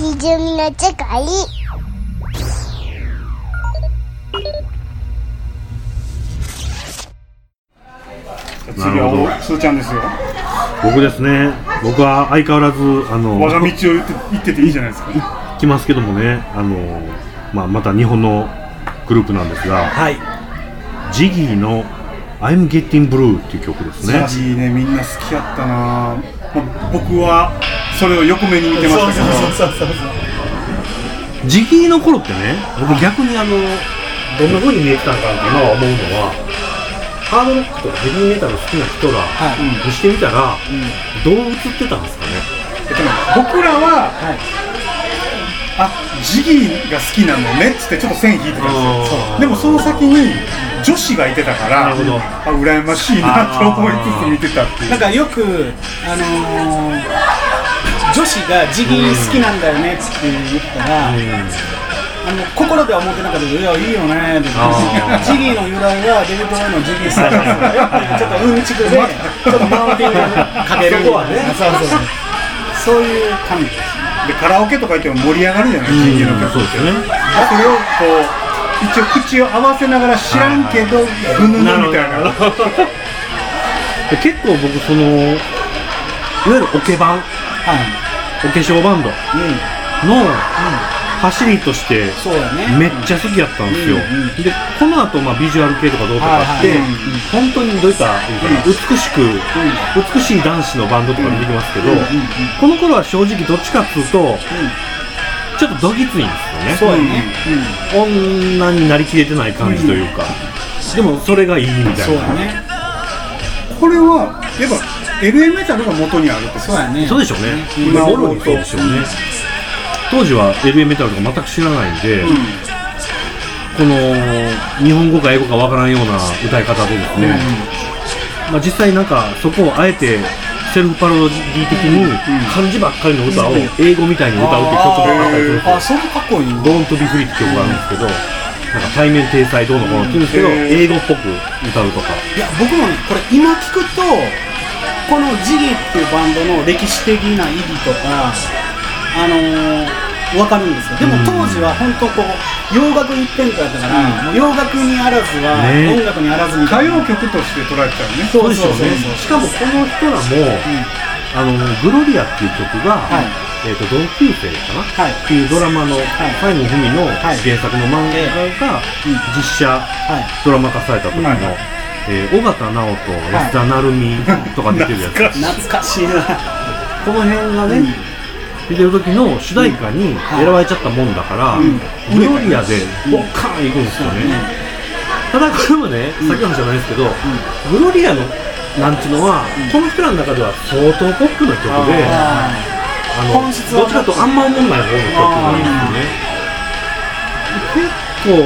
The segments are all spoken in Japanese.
ひじゅみの世界。次はおすーちゃんですよ。僕ですね。僕は相変わらずあの我が道を言って言ってていいじゃないですか。来ますけどもね。あの、まあ、また日本のグループなんですが。はい。ジギーの「I'm Getting Blue」っていう曲ですね。いいねみんな好きやったな。まあ僕はそれを横目に見てましたけど。そうそうそうジギーの頃ってね僕逆にあのどんな風に見えてたのかなって今は思うのはハードロックとかヘビーメタル好きな人らはいにしてみたら、どう映ってたんですかね？えっとね僕らは、あジギーが好きなのねっつってちょっと線引いてたんですよ。でもその先に女子がいてたからなるほど。あ羨ましいなと思いつつ見てたっていう。なんかよくあのー女子がジギー好きなんだよねって言ったら、あの心では思ってなかったけど、いや、いいよねってジギーの由来はデビッド・ボーイのジギースタイルですちょっとうんちくで、ちょっとマウンティングかけるそこはねそうそうそう。そういう感じです。でカラオケとか行っても盛り上がるじゃないジギーの曲って。そうですね。それをこう一応口を合わせながら知らんけどぐぬぬみたいな。で結構僕そのいわゆるオケバンはいお化粧バンドの走りとしてめっちゃ好きやったんですよ、うんうんでこの後まあビジュアル系とかどうとかって、本当にどういった美しく、美しい男子のバンドとか出てきますけど、この頃は正直どっちかっていうと、ちょっとどぎついんですよね。そうやね、女になりきれてない感じというか、でもそれがいいみたいな。そうやね。これはやっぱ LA メタルが元にあるってそうやね。そうでしょうね。今今頃にそうでしょうね。当時は LA メタルとか全く知らないんで、この日本語か英語かわからんような歌い方でですね、まあ、実際なんかそこをあえてセルフパロディ的に漢字ばっかりの歌を英語みたいに歌うっていう曲もあったりするんですよ。あそれかっこいい「Don't Be Free」って曲があるんですけど、なんか対面体裁どうのこうのって言うんですけど、英語っぽく歌うとか。いや僕もねこれ今聞くとこのジギーっていうバンドの歴史的な意義とかあのー分かるんですよ。でも当時は本当こう洋楽一辺倒やったから、もう洋楽にあらずは、ね。音楽にあらずみ歌謡曲として捉えちゃうね。そうでしょうねしかもこの人らも、あのグロリアっていう曲が、はい。えー、と同級生かな、はい。っていうドラマの西野文のはい。原作の漫画が実写はい。ドラマ化された時の、はいえー尾形直人安田成美とか出てるやつ、懐かしいな。この辺がね、出てる時の主題歌に選ばれちゃったもんだから、グロリアでボッカーンいくんですよね、ただこれもね、さっきの話じゃないですけど、グロリアのなんていうのは、この人らの中では相当ポップな曲で、ああの本質はどっちかとあんま思んない方の曲なんですよね。結構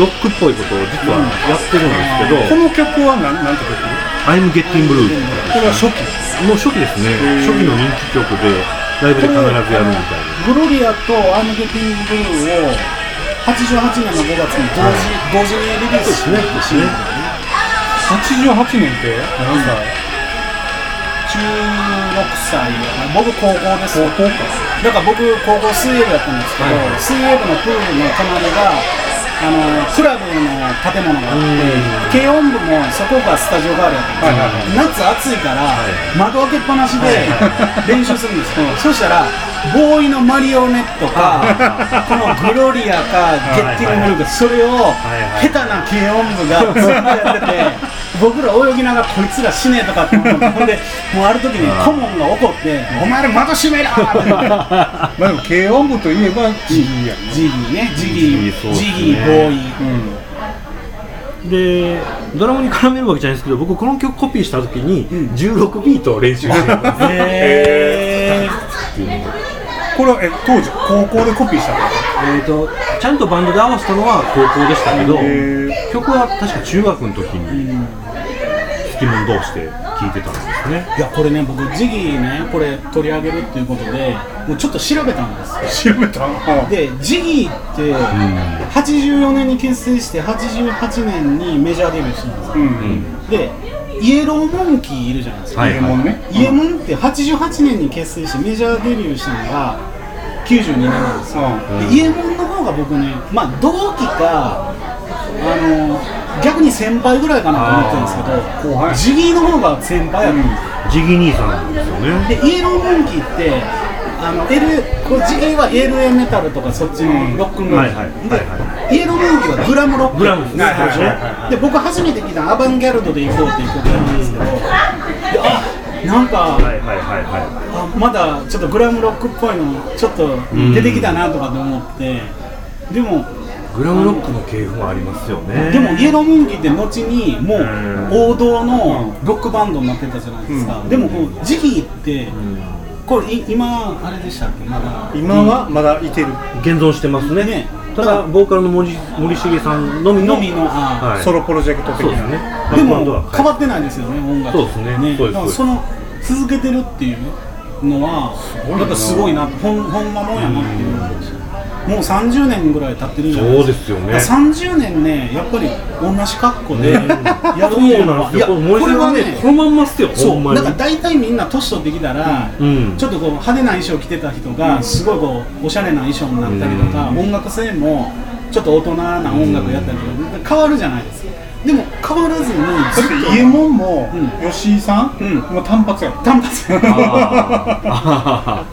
ロックっぽいことを実はやってるんですけど、この曲は何なんて曲？I'm Getting Blue これは初期。もう初期ですね、初期の人気曲でライブで必ずやるみたいな。グロリアとアムゲティングブルーを88年の5月に同時,、同時にリリース。してですね。88年って？何歳？16歳。僕高校です。高校か。だから僕高校水泳部やったんですけど、はいはい。水泳部のプールの隣があのクラブの建物があって軽音部もそこがスタジオガールやったんで夏暑いから、窓開けっぱなしで練習するんですよ、そしたらボーイのマリオネットかこのグロリアかゲッティングブルーかそれをはい。下手な軽音部がずっとやってて僕ら泳ぎながらこいつら死ねえとかって思ってほんでもうある時に顧問が怒って「お前ら窓閉めろ!」って。まあでも軽音部といえば G やねジギーねジギーそうですね。ジギーボーイ。でドラムに絡めるわけじゃないんですけど僕この曲コピーした時に16ビートを練習してたんですへこれはえ当時高校でコピーしたの？えーとちゃんとバンドで合わせたのは高校でしたけどへ曲は確か中学の時に好きもん同士で聴いてたんですね。いやこれね僕ジギーねこれ取り上げるっていうことでもうちょっと調べたんですよ。調べたうんでジギーって84年に結成して88年にメジャーデビューしたんですよ。うんでイエローモンキーいるじゃないですか、はいイエモンね。イエモンって88年に結成してメジャーデビューしたのが92年なんですよ、うん。でイエモンの方が僕ねまあ同期かあの逆に先輩ぐらいかなと思ってるんですけどジギーの方が先輩やった。ん。ですよジギ兄さんですよね。でイエローモンキーってあの L これ次元は LA メタルとかそっちのロックンロール、はいはい。で、イエローモンキーはグラムロック。グラムですね。はで僕初めて聞いたのアバンギャルドで行こうっていう曲なんですけどであなんか、はいはいはいはあまだちょっとグラムロックっぽいのちょっと出てきたなとかと思って。でもいグラムロックの系譜もありますよね。でもイエローモンキーって後にもう王道のロックバンドになってたじゃないですか、うん。でもこう時期ってこれい今あれでしたっけ？まだ。今はまだいてる、現存してますね。ね。ただボーカルの森森重さんのみののみのあはい。ソロプロジェクト的そうですね。なねでも変わってないですよね音楽そうですね。そうです。だからその続けてるっていうのはやっぱすごいなほんほんまもんやなっていうもう30年ぐらい経ってるじゃないそうですよね。だから30年ねやっぱり同じ格好でやるっていうのはいやこの森重はねこのまんまっすよそうだから大体みんな年取ってきたら、うん。ちょっとこう派手な衣装着てた人がすごいこうおしゃれな衣装になったりとか、うん。音楽性もちょっと大人な音楽やったりとか変わるじゃないですかでも変わらずにだずってイエモンもうん。吉井さん、うんもう単発やもん単発あ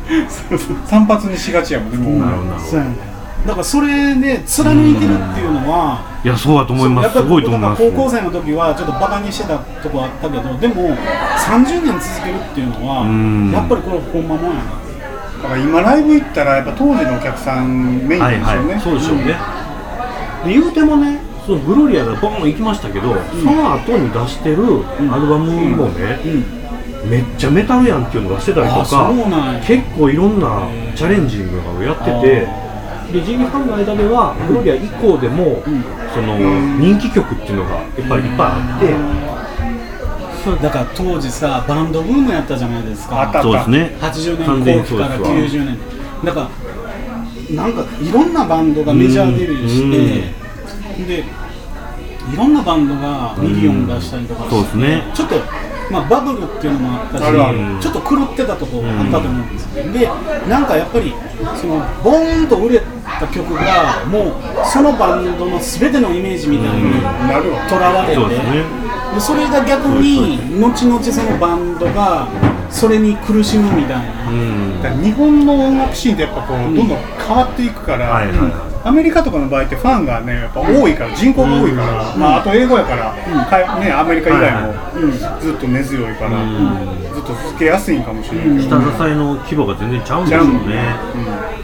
単発にしがちやもんねもう、ーなだからそれで貫いてるっていうのは、どいやそうだと思います。すやっぱりごいと思います。高校生の時はちょっとバカにしてたとこあったけどでも30年続けるっていうのはうん。やっぱりこれほんまもんやな。だから今ライブ行ったらやっぱ当時のお客さんメインはいですよね、はいそうでしょうね。で言うてもねそのグロリアがボン行きましたけど、その後に出してるアルバムもね、うん。めっちゃメタルやんっていうの出してたりとか結構いろんなチャレンジングをやっててでジギファンの間ではグロリア以降でも、その人気曲っていうのがやっぱりいっぱいあって、そうだから当時さバンドブームやったじゃないですか。あったそうですね。80年後期から完全にそうですわ。90年だからなんかいろんなバンドがメジャーデビューしてでいろんなバンドがミリオン出したりとかしてそうですね。ちょっとまあバブルっていうのもあったしちょっと狂ってたとこあったと思うんですよ。でなんかやっぱりそのボーンと売れた曲がもうそのバンドの全てのイメージみたいになるわとらわれてそうですね。でそれが逆に後々そのバンドがそれに苦しむみたいな、うん。だから日本の音楽シーンってやっぱこうどんどん変わっていくから、はいはいはいアメリカとかの場合ってファンがねやっぱ多いから人口が多いから、まあ、あと英語やから、かね、アメリカ以外もずっと根強いから、ずっと続けやすいんかもしれないけど、下支えの規模が全然ちゃうんですよね、うん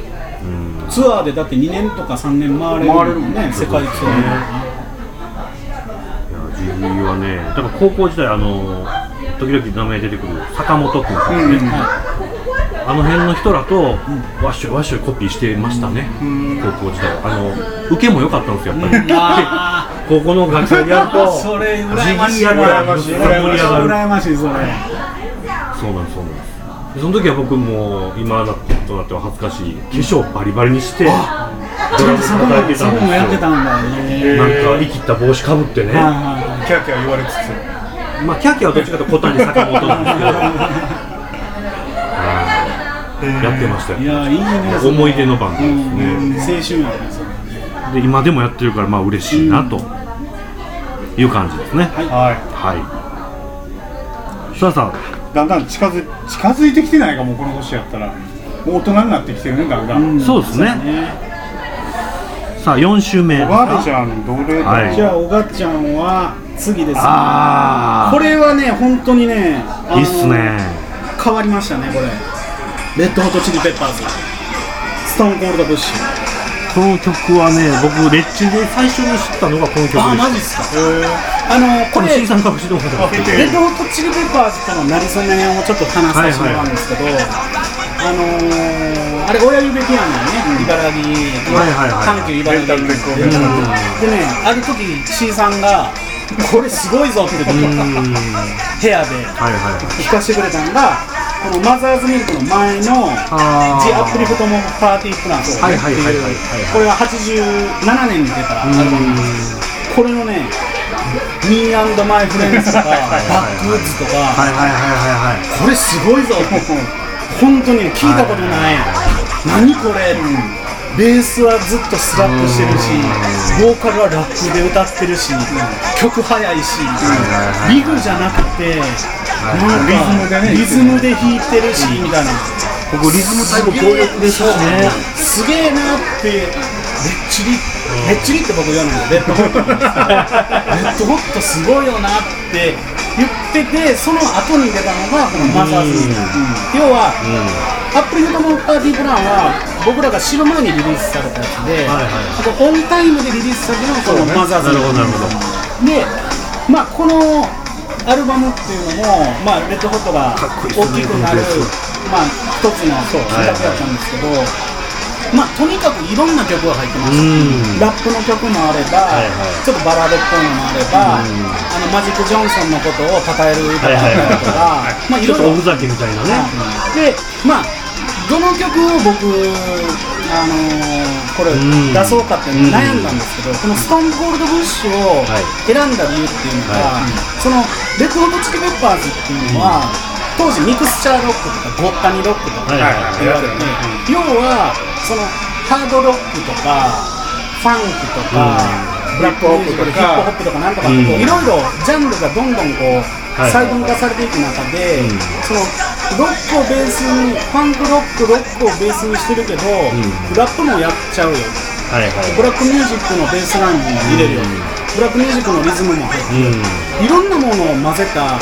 ツアーでだって2年とか3年回れるもんね世界ツアーはねだから高校時代あの時々名前出てくる坂本君とかね、うん。ーはあの辺の人らとワッショイワッショイコピーしてましたね、高校時代あの受けも良かったんですよやっぱり、あ 高校の学祭でやるとそれ羨ましい。羨ましい羨ましいそれ。そうなんですそうなんです。でその時は僕も今だとなっては恥ずかしい。化粧バリバリにしてドラム叩いてたんですもそこもやってたよんだ。ねなんか生きった帽子かぶってね、キャーキャー言われつつ。まあキャーキャーはどっちかというと小谷坂本なんですけど やってましたよ。いやいいね。思い出のバンドですね、うん。青春やね。で今でもやってるからまあ嬉しいなという感じですね、はい。はい。はい。さあさだんだん近づ近づいてきてないかもうこの年やったら。もう大人になってきてるねだんだん、あそうですね。さあ4週目。おばあちゃんどれだ、はい。じゃあおがちゃんは次ですね。あこれはね本当にねいいっすね。変わりましたねこれレッドホットチリペッパーズ。ストーンコールドブッシュこの曲はね僕レッチで最初に知ったのがこの曲でした。あマジっすか？へあのここれレッドホットチリペッパーズとのなりそめをちょっと話させてもらうんですけど、あのー、あれ親指ピアノね、茨城はいはいはい阪急茨城でねある時 C さんがこれすごいぞって言ってうん。部屋ではいはい。弾かせてくれたのがこのマザーズミルクの前のジ・アップリフトモパーティープランっていうはいはいはいはい。はいこれは87年に出たアルバムこれのね「Me and My Friends」とか「バックウッズ」とかはいはいはいはいはい。これすごいぞって。本当に聞いたことない。何これ、ベースはずっとスラップしてるし、ボーカルはラップで歌ってるし、曲速いし、リグじゃなくて、なんかリズムでねリズムで弾いてるし、みたいな。ここリズム隊も強力ですしね。すげえなって、レッチリ、レッチリって僕言わないの、レッドホット。レッドホットすごいよなって言ってて、その後に出たのが、このマザーズ。要は、アップリフトのパーティープランは、僕らが知る前にリリースされたやつで、はいはいここオンタイムでリリースされたのがこのマザーズ。なるほどなるほど。で、まあ、このアルバムっていうのも、まあ、レッドホットが大きくなる、まあ、一つの企画だったんですけど、まあ、とにかくいろんな曲が入ってました、うん。ラップの曲もあれば、はいはい。ちょっとバラードっぽいのもあれば、あのマジック・ジョンソンのことを称える歌があったりとか、まあ、いろいろ。ちょっとおふざけみたいなね。でまあどの曲を僕あのーこれうん。出そうかって悩んだんですけど、この「ストーンコールド・ブッシュ」をはい。選んだ理由っていうのが、はそのレッドホット・チリペッパーズっていうのは、当時ミクスチャーロックとかごった煮ロックとか言われて、要はそのハードロックとかファンクとか、ブラックミュージックとかヒップホップとか。なんとかっていろいろジャンルがどんどんこう、はい細分化されていく中で、うん。そのロックをベースにファンクロックロックをベースにしてるけど、ラップもやっちゃうよ。はいはい。ブラックミュージックのベースラインにも入れるよ、ブラックミュージックのリズムも入ってる、うん。いろんなものを混ぜた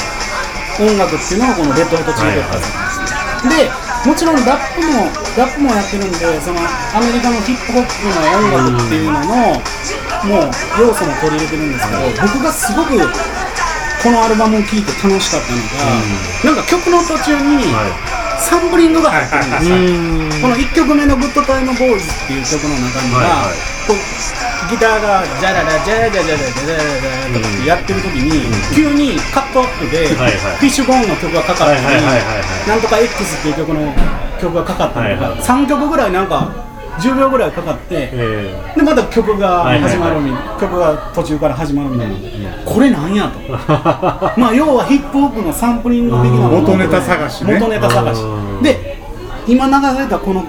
音楽っていうのがこのレッドホットチリペッパーズなんですね、でもちろんラップもラップもやってるんでそのアメリカのヒップホップの音楽っていうのの、もう要素も取り入れてるんですけど僕がすごくこのアルバムを聴いて楽しかったのが、なんか曲の途中にはサンプリングが入ってるんですよ、うん。この1曲目の「グッドタイムボーイズ」っていう曲の中には、はいはい。ギターがジャララジャラジャラジャラジャラジャラとかってやってる時に、急にカットアップで、はいはい。フィッシュボーンの曲がかかったり、なんとか X っていう曲の曲がかかったりとか、はいはい。3曲ぐらいなんか10秒ぐらいかかって、えでまた曲が始まるみ、は曲が途中から始まるみたいな、これなんやと。まあ要はヒップホップのサンプリング的なもの元ネタ探しね。元ネタ探し。うん。で今流れたこの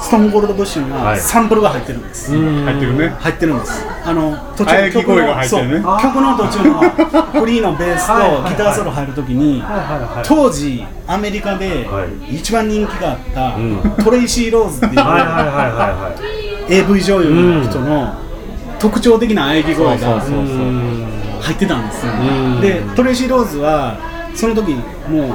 ストーンコールドブッシュにははい。サンプルが入ってるんです、うん。入ってるね。入ってるんです。あの途喘ぎ声が入ってるね。そう曲の途中の フリーのベースとギターソロ入るときに当時アメリカではい。一番人気があった、うん。トレイシー・ローズっていう、AV 女優の人の特徴的な喘ぎ声が入ってたんですよ。うん。でトレイシー・ローズはその時もう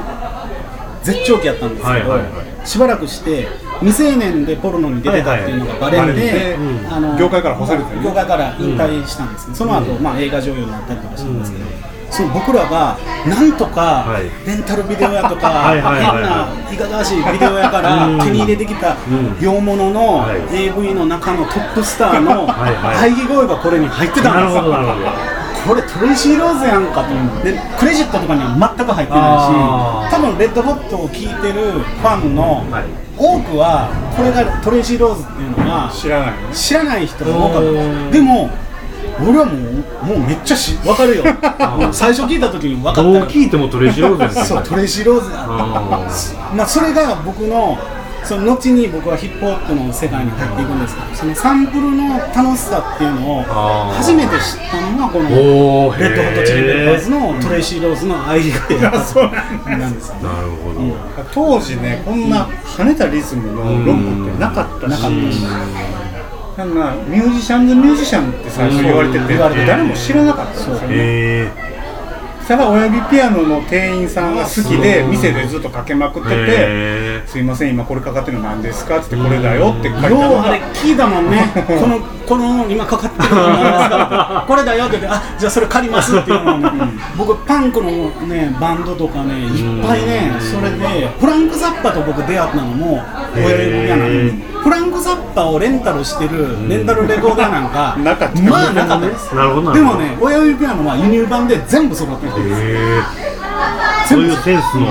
絶頂期やったんですけど、しばらくして未成年でポルノに出てたっていうのがバレて、あの業界から干されてね。業界から引退したんですけど、その後、まあ映画女優になったりとかしたんですけど、その僕らがなんとかはい。レンタルビデオ屋とか 変ないかがわしいビデオ屋からうん。手に入れてきたん。洋物のはい。AV の中のトップスターのはいはい。喘ぎ声がこれに入ってたなんるですよこれトレイシー・ローズやんかと、でクレジットとかには全く入ってないし多分レッドホットを聴いてるファンのはい。多くはこれがトレイシー・ローズっていうのは知らないね知らない人が多かおっー。たでも俺はもうもうめっちゃし分かるよ。最初聞いた時に分かったどうよ聞いてもトレイシーローズですそうトレイシー・ローズやあまあそれが僕のその後に僕はヒップホップの世界に入っていくんですけどそのサンプルの楽しさっていうのを初めて知ったのがこのレッドホットチリペッパーズへのトレイシー・ローズの愛声なんですよ。ね。ーなるほど。当時ねこんな跳ねたリズムのロックってなかったしなかったし。なんかミュージシャンズミュージシャンって最初言われてて言われてて誰も知らなかったんですよね親指ピアノの店員さんが好きで店でずっとかけまくっててへ「すいません今これかかってるの何ですか?」っって「これだよ」って書いてある。ようあれ聞いたもんね。このこの今かかってるのなんですか？これだよって言ってあじゃあそれ借りますっていうのをね。僕パンクのねバンドとかねいっぱいねそれでフランク・ザッパと僕出会ったのも親指ピアノにフランク・ザッパをレンタルしてるレンタルレコーダーなんか まあなかったです。でもね親指ピアノは輸入版で全部揃ってそういうセンスの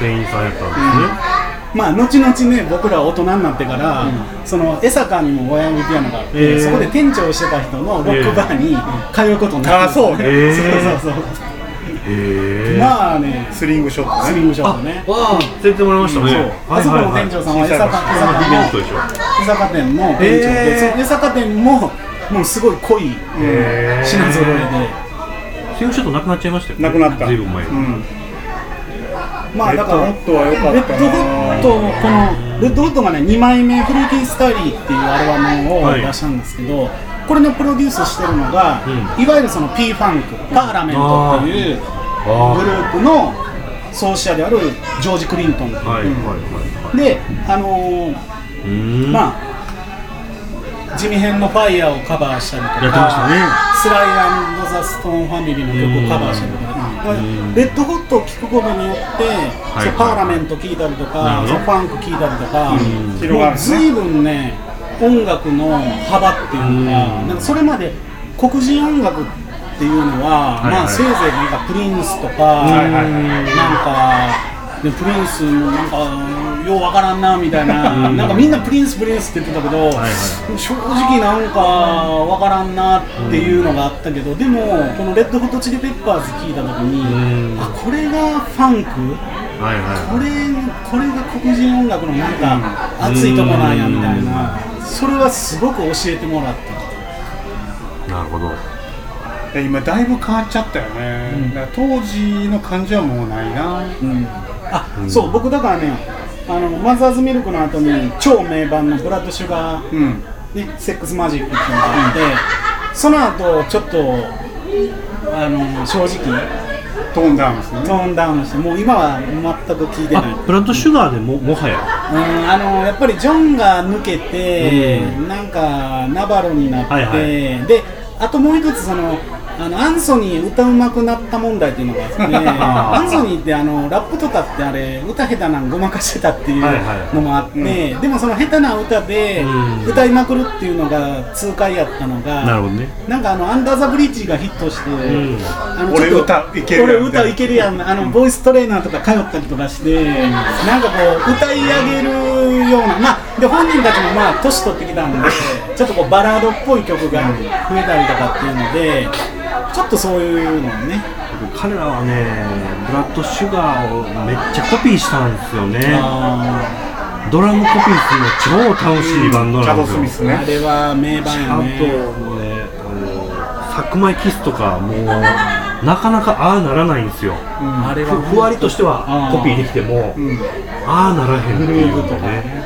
店員さんやったんですね。まあ後々ね僕ら大人になってから、その江坂にも親指ピアノがあって、へー。そこで店長をしてた人のロックバーに通うことになって、あそう。ねへー。そうそうそうへえまあねスリングショットね。スリングショットね。わあ。連れてもらいましたね、そう。あそこの店長さんは江坂江坂店の店長で、へーその江坂店ももうすごい濃いへー。品揃えスリングショットなくなっちゃいましたよね。なくなった。ずいぶん前に、うん。でまあだからレッドホットは良かったな。レッドホットこのレッドホットがね2枚目フルーティースタイリーっていうアルバムをはい。出したんですけど、これのプロデュースしてるのが、ういわゆるその P ファンクパー。ラメントっていうグルあープの創始者であるジョージ・クリントンはいはいはい。であのーうーん。まあ地味編の「ファイヤーをカバーしたりとかやってましたね。スライザ・ストーンファミリーの曲をカバーしたりとか、まあレッドホットを聴くことによって、はい。そうパーラメント聴いたりとか、ファンク聴いたりとか、広がるね。もう随分ね音楽の幅っていうのが、うん。なんかそれまで黒人音楽っていうのは、はいはい。まあせいぜいなんかプリンスとか、はいはいなんかでプリンスなんかようわからんなみたいな、うん。なんかみんなプリンスプリンスって言ってたけど、はいはい。正直なんかわからんなっていうのがあったけど、でもこのレッドホットチリペッパーズ聞いた時に、うん。あこれがファンク？はいはこれこれが黒人音楽のなんか熱いとこなんやみたいな、それはすごく教えてもらった。いなるほど。で今だいぶ変わっちゃったよね、だから当時の感じはもうないな。うん。あ、そう僕だからねあのマザーズミルクの後に超名盤のブラッドシュガー、うん。ね、セックスマジックっていうのがあって、その後ちょっとあの正直トーンダウンですね。トーンダウンしてもう今は全く聞いてない。あブラッドシュガーでももはや？うんあのやっぱりジョンが抜けて、うなんかナバロになって、はいはい。であともう一つそのあのアンソニー歌うまくなった問題っていうのがあってアンソニーってあのラップとかってあれ歌下手なんごまかしてたっていうはいはいのもあって、でもその下手な歌でうん。歌いまくるっていうのが痛快やったのが、なるほどね。なんかあのアンダーザブリッジがヒットして、ん。あの俺歌いけるやん俺歌いけるやんあのボイストレーナーとか通ったりとかして、なんかこう歌い上げるようなまあで本人たちもまあ年取ってきたんでちょっとこうバラードっぽい曲が増えたりとかっていうのでちょっとそういうのをね。彼らはねブラッドシュガーをめっちゃコピーしたんですよね。あドラムコピーするの超楽しいバンドなんですよ、ースミスね。あれは名盤やあとねねあのサクマイキスとかもうなかなかああならないんですよ。あれはふふわりとしてはコピーできてもうん。ああならへんっていうのーヴとかね。ね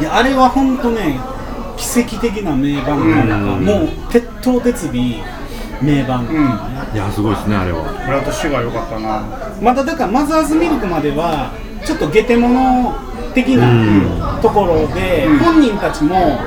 いやあれは本当ね奇跡的な名盤なんか、うん。もう鉄頭鉄尾名盤、うん。いやすごいですねあれは。ブラッドシュガー良かったな。まただからマザーズミルクまではちょっとゲテモノ的うなところで、うん。本人たちも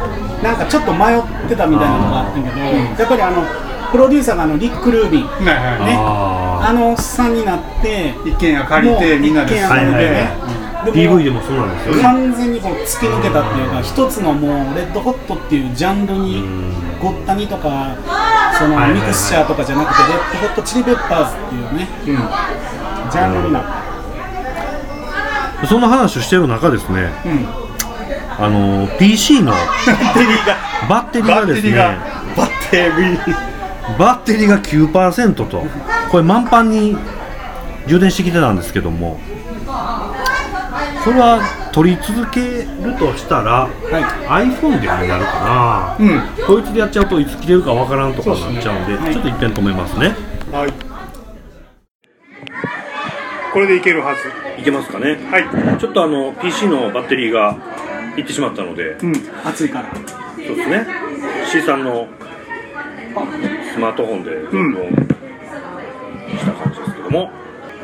なんかちょっと迷ってたみたいなのがあったけど、やっぱりあのプロデューサーがあのリック・ルービン。はいはいね。ああのおっさんになって一軒家借りてみんなで一軒家借りてね、はいはいでも PV でもそうなんですよね。完全にこう突き抜けたっていうか一つのもうレッドホットっていうジャンルにうん。ごったにとかそのミクスチャーとかじゃなくてレッドホットチリペッパーズっていうねうん。ジャンルにな。ったその話をしてる中ですね。うん。あの PC のバッテリーが。バッテリーがですね。バッテリーバッテリー。が9%と。これ満帆に充電してきてたんですけどもこれは取り続けるとしたら、iPhone でになるかな、うん。こいつでやっちゃうといつ切れるかわからんとかになっちゃうんではいちょっと一遍止めますね。はい。これでいけるはず。いけますかね？はい。ちょっとあの PC のバッテリーがいってしまったので。うん。暑いから。そうですね。C さんのスマートフォンで録音した感じですけども、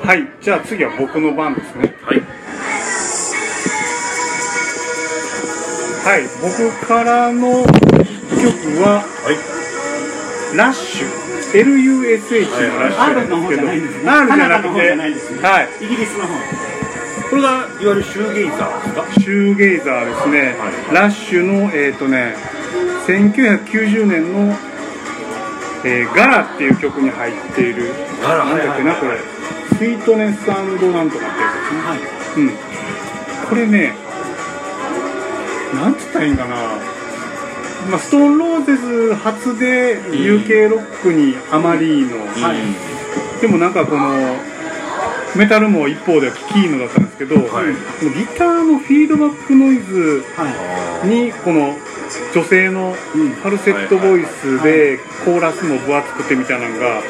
はい。じゃあ次は僕の番ですね。はいはい僕からの一曲ははい。ラッシュ LUSH のラッシュなん R の方ですけどじゃないんですね。R じゃなくてはい。イギリスの方。これがいわゆるシューゲイザーですか？シューゲイザーですね、はい。ラッシュのえっ、とね1990年の、えーガラっていう曲に入っているガラなんだっけなこれ。スイートネスなんとかってやつですね。はい。うん。これねなんつったらいいんかな。まあ、ストーンローゼズ初で UK ロックにあまりの、はい。でもなんかこのメタルも一方ではキーノだったんですけど、はい。ギターのフィードバックノイズはい。にこの女性のファルセットボイスでコーラスも分厚くてみたいなのが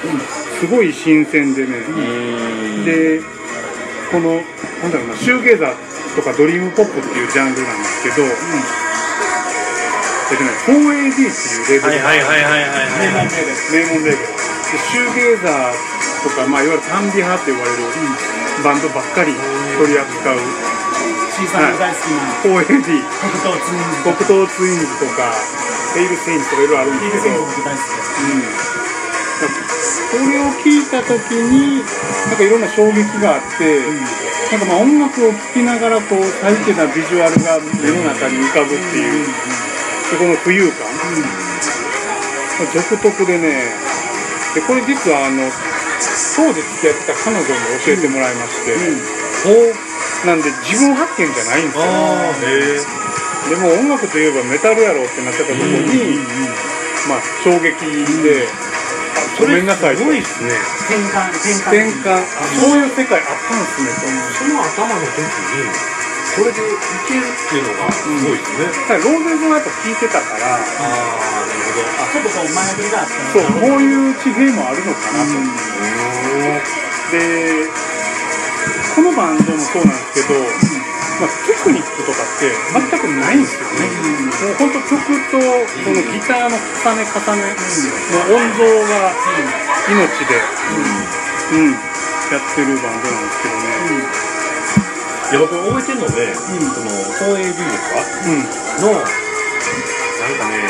すごい新鮮でね、でこのなんだろうなシューゲーザーとかドリームポップっていうジャンルなんですけど、えっとね 4AD っていうレーベル。がはいはいはいはいはいはい。名門レーベルでシューゲーザーとか、まあ、いわゆるタンビ派って呼ばれるバンドばっかり取り扱う。さんの大好きな。4AD 黒糖ツインズとか。エイルセインズとかいろいろあるんですけど、これを聞いた時になんかいろんな衝撃があって、なんかまあ音楽を聴きながらこう大気なビジュアルが目の中に浮かぶっていう、そこの浮遊感、独特でねでこれ実はあの当時付き合ってた彼女に教えてもらいまして、なんで自分発見じゃないんですよ。でも音楽といえばメタルやろってなってたとこに、まあ衝撃で、あごめんなさいと。すごいっすねき転換転換。転換そういう世界あったんですねとその頭の時にこれでいけるっていうのがすごいですね、ただローゼズはやっぱ聞いてたから。ああなるほど。ちょっとこう前振りがあったそうこういう地平もあるのかなと、でこのバンドもそうなんですけど、まあ、テクニックとかって全くないんですよね、もう本当曲とこのギターの重ね重ねの音像が命で、うん。やってるバンドなんですけどね、いや僕覚えてるので、その 4AD ですか？うん。のなんかね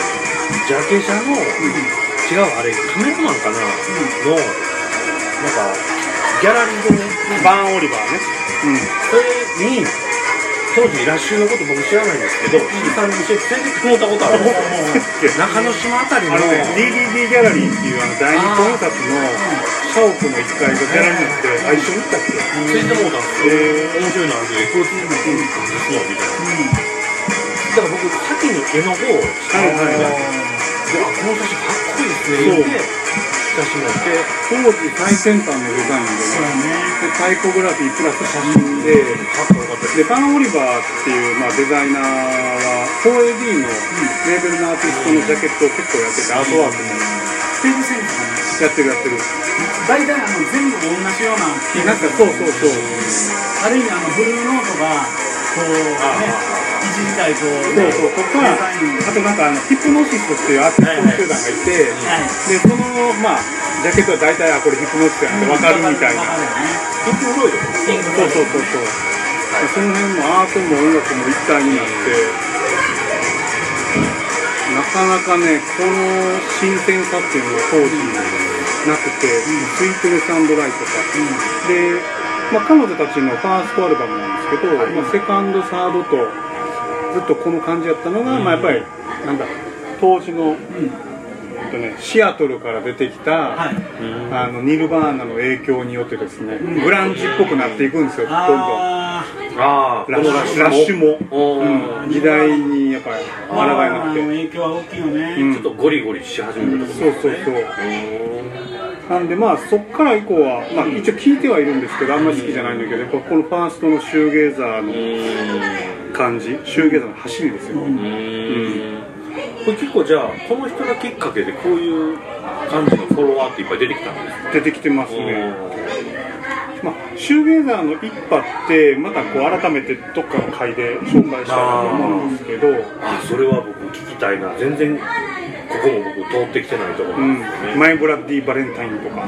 ジャケ写の、違うあれカメラマンかな、のなんかギャラリーでね、バーン・オリバーね、それに当時ラッシュのこと僕知らないんですけど、石井さんに教えて連れてってもらったことあるんですよ。中之島あたりのあのね、DVD ギャラリーっていうあの第二本冊の社屋の1階がギャラリーって、あ、一緒に行ったっけ？連れてもらったんですよ、面白いのあるんでこういうのですのみたいな、だから僕先に絵の方をしたんですよ、であこの写真かっこいいですね写真をって当時最先端のデザインでね、ねでタイポグラフィープラス写真で、ですで、バン・オリバーっていう、まあ、デザイナーは 4AD のレーベルのアーティストのジャケットを結構やってて、アートワークもやってるやってる。大体あの全部同じようななんかそうそうそう。ある意味あのブルーノートがこうね一時代こうそうそう、とか、あとなんかあの、ヒプノシスっていうアーティスト集団がいて、はい。で、その、まあ、ジャケットは大体、あ、これヒプノシスやってわかるみたいな。わかるよねそうそうそうそう。その辺もアートも音楽も一体になって、なかなかね、この新鮮さっていうのが当時なくて、スイートネスライとか。で、まあ、彼女たちのファーストアルバムなんですけど、まあ、セカンド、サードとずっとこの感じやったのが、まあ、やっぱり、なんだ、当時の、えっとね、シアトルから出てきた、はい。あのニルバーナの影響によってですね、グランジっぽくなっていくんですよ、どんどん。あああラッシュラッシュも、うんうん。時代にやっぱりー抗えなくて。影響は大きいよね、うん。ちょっとゴリゴリし始めるとこそうそうそう。なんでまあそっから以降は、まあ、一応聞いてはいるんですけどあんまり好きじゃないんだけどここのファーストのシューゲーザーの感じシューゲーザーの走りですよ、これ結構じゃあこの人がきっかけでこういう感じのフォロワーっていっぱい出てきたんですか？出てきてますね、まあ、シューゲーザーの一派ってまたこう改めてどっかの回で紹介したいなと思うんですけど、あそれは僕聞きたいな。全然ここも僕通ってきてないところうんなんですよね、マイ・ブラッディ・バレンタインとか。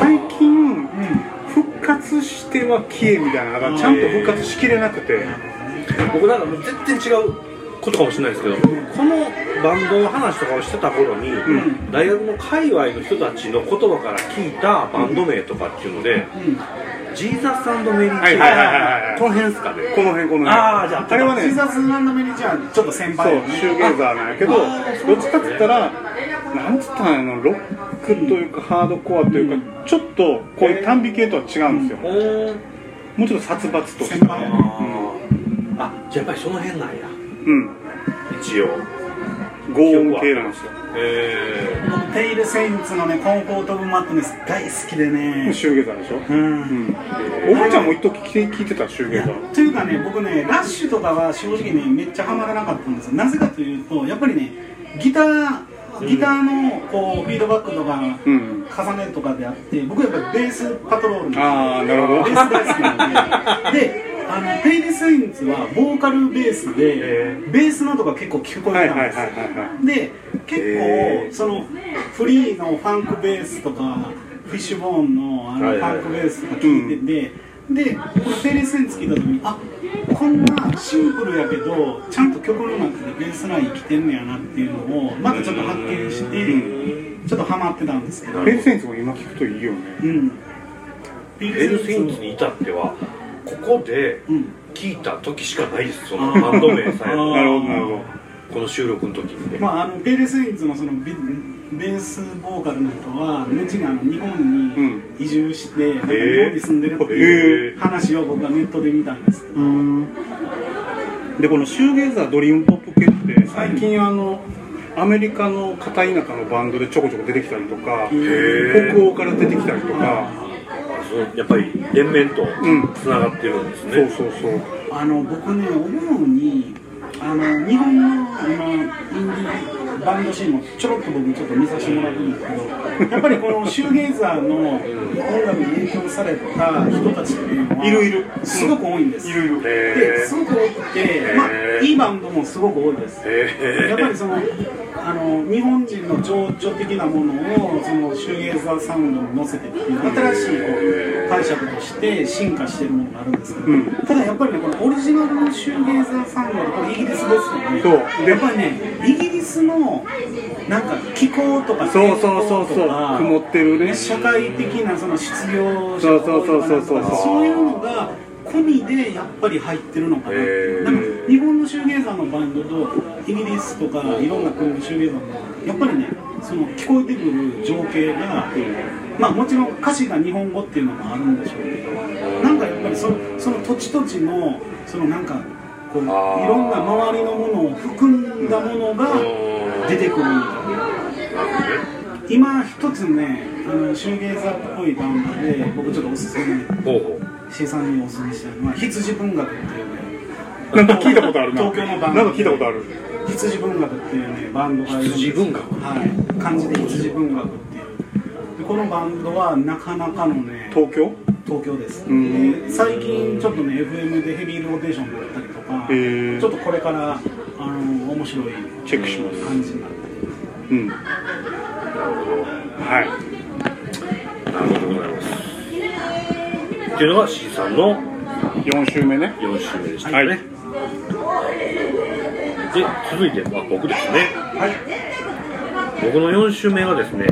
最近復活しては消えみたいなのがちゃんと復活しきれなくて。僕なんかもう全然違うことかもしれないですけどこのバンドの話とかをしてた頃に、大学の界隈の人たちの言葉から聞いたバンド名とかっていうので、ジーザスメリー・チェはいはいはいはいはいこの辺ですかね。この辺この辺。あーじゃああれはねシーザーズメリーチャーちょっと先そう輩よねシューゲーザーなんやけどどっちかって言ったらなんつったらいいのロックというかハードコアというかちょっとこういう短美系とは違うんですよ。もうちょっと殺伐とした先輩あじゃあやっぱりその辺なんや。うん。一応。合音系なんですよえ僕テイルセインツのねコンフォートブマットネス大好きでね。シューゲザーでしょ？うん。うん。おばちゃんも一時聞い聞いてたシューゲザー。というかね僕ねラッシュとかは正直ねめっちゃハマらなかったんですよ。なぜかというとやっぱりねギターギターのこうフィードバックとかうん。重ねとかであって僕やっぱりベースパトロールああなるほど。ベース大好きなんでで あのテイルセインツはボーカルベースで、えベースの音が結構聞こえたんですよ、で結構、そのフリーのファンクベースとかフィッシュボーンのあのファンクベースとか聞いてて、でこのテイレセンツ聞いた時にあこんなシンプルやけどちゃんと曲の中でベースライン来てんねやなっていうのをまたちょっと発見して、ちょっとハマってたんですけど、ペースセンスも今聞くといいよね。うん。ー、エルセインツに至ってはここでうん。聞いた時しかないですそのバンド名さえなるほどなるほどこの収録の時にね、まあ、あのペーレスインズのそのベベースボーカルの人は後にあの日本に移住して、日本に住んでるっていう話を僕はネットで見たんですけど、でこのシューゲイザードリームポップ系って最近あのアメリカの片田舎のバンドでちょこちょこ出てきたりとかー。北欧から出てきたりとかやっぱり連綿とん。つながってるんですね、そうそうそう。あの僕ね思うにあの日本の今インディーバンドシーンもちょろっと僕ちょっと見させてもらってるんですけど やっぱりこのシューゲイザーの音楽に影響された人たちっていうのはいるいる。すごく多いんです。いるいる。ですごく多くて、まあ、いいバンドもすごく多いです。へやっぱりそのあの日本人の情緒的なものをそのシューゲイザーサウンドに乗せてっていう新しいこう解釈として進化しているものがあるんですけど、うん。ただやっぱりねこのオリジナルのシューゲイザーサウンドこれイギリスですよね。そう。やっぱりねイギリスのなんか気候とかそうそうそうそう。曇ってるね。社会的なその失業者そうそうそうそうそう。とかそういうのが込みでやっぱり入ってるのかなって。へー。なんか日本のシューゲイザーのバンドとイギリスとかいろんな国のシューゲイザーのやっぱりねその聞こえてくる情景が、まあもちろん歌詞が日本語っていうのもあるんでしょうけどなんかやっぱりそのその土地土地のそのなんかこういろんな周りのものを含んだものが出てくるみたいな。今一つねあのシューゲイザーっぽいバンドで僕ちょっとおすすめほうほう C さんにおすすめしたいのは羊文学っていうねなんか聞いたことあるな。東京のバンドなんか聞いたことある。羊文学っていうねバンドがいるんです。羊文学？はい。漢字で羊文学っていう。でこのバンドはなかなかのね東京？東京です。最近ちょっとね FM でヘビーローテーションだったりとかちょっとこれからあの面白いチェックします。感じになって。うん。はい。なるほどございます。っていうのが C さんの4週目ね。4週目でしたね、はいで続いては僕ですね。はい。僕の4週目がですね、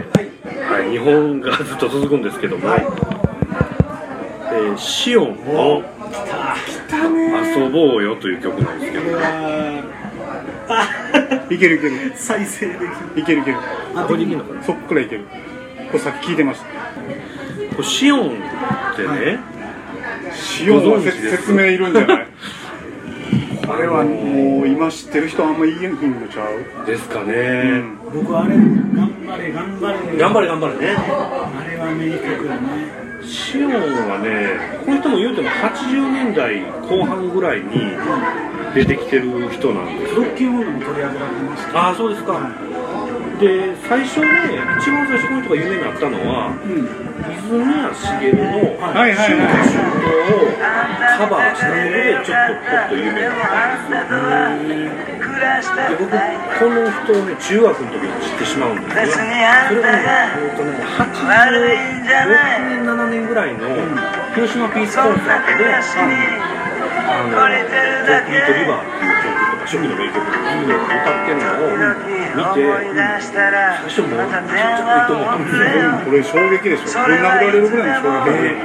はい、日本がずっと続くんですけども、はい。えーシオンの「遊ぼうよ」という曲なんですけど。これはあいけるいける。再生できる。いけるいける。あこれできるのかな？そっからいける。これさっき聞いてました。これシオンってね、塩のご存知です？説明いるんじゃない？これはもう今知ってる人あんま言えんのちゃう？ですかね、うん。僕あれ頑張れ頑張れ。頑張れ頑張れね。あれは名曲よね。シオンはねこの人も言うても80年代後半ぐらいに出てきてる人なんですロッキーモンドも取り上げられてました。ああそうですか、で最初ね一番最初この人が有名になったのはうん泉谷しげるの春夏秋冬をカバーしたことでちょっとポッと有名になったんですよで僕この人をね中学の時に知ってしまうんですねそれがねえっとね86年7年ぐらいの広島ピースコンサートであの「コンクリートリバー」っていう曲初期の名曲なんですけど歌ってるのを見て最初もうちゃくちゃいいと思ったんですよこれ衝撃でしょぶん殴られるぐらいの衝撃で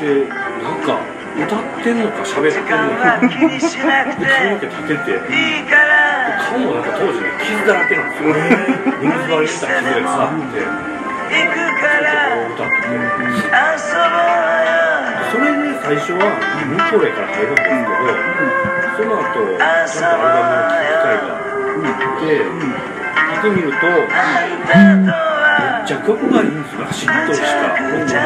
でなんか歌ってんのか喋ってんのかで髪の毛立てて顔もなんか当時ね傷だらけなんですよ水割りした傷がさってちょっとこう歌ってそれで最初はミコレから入るんですけどその後ちゃんとアルバムの聴く機会がで、見てみると、うんめっちゃ曲がいいんですよ、しっとりした音楽が。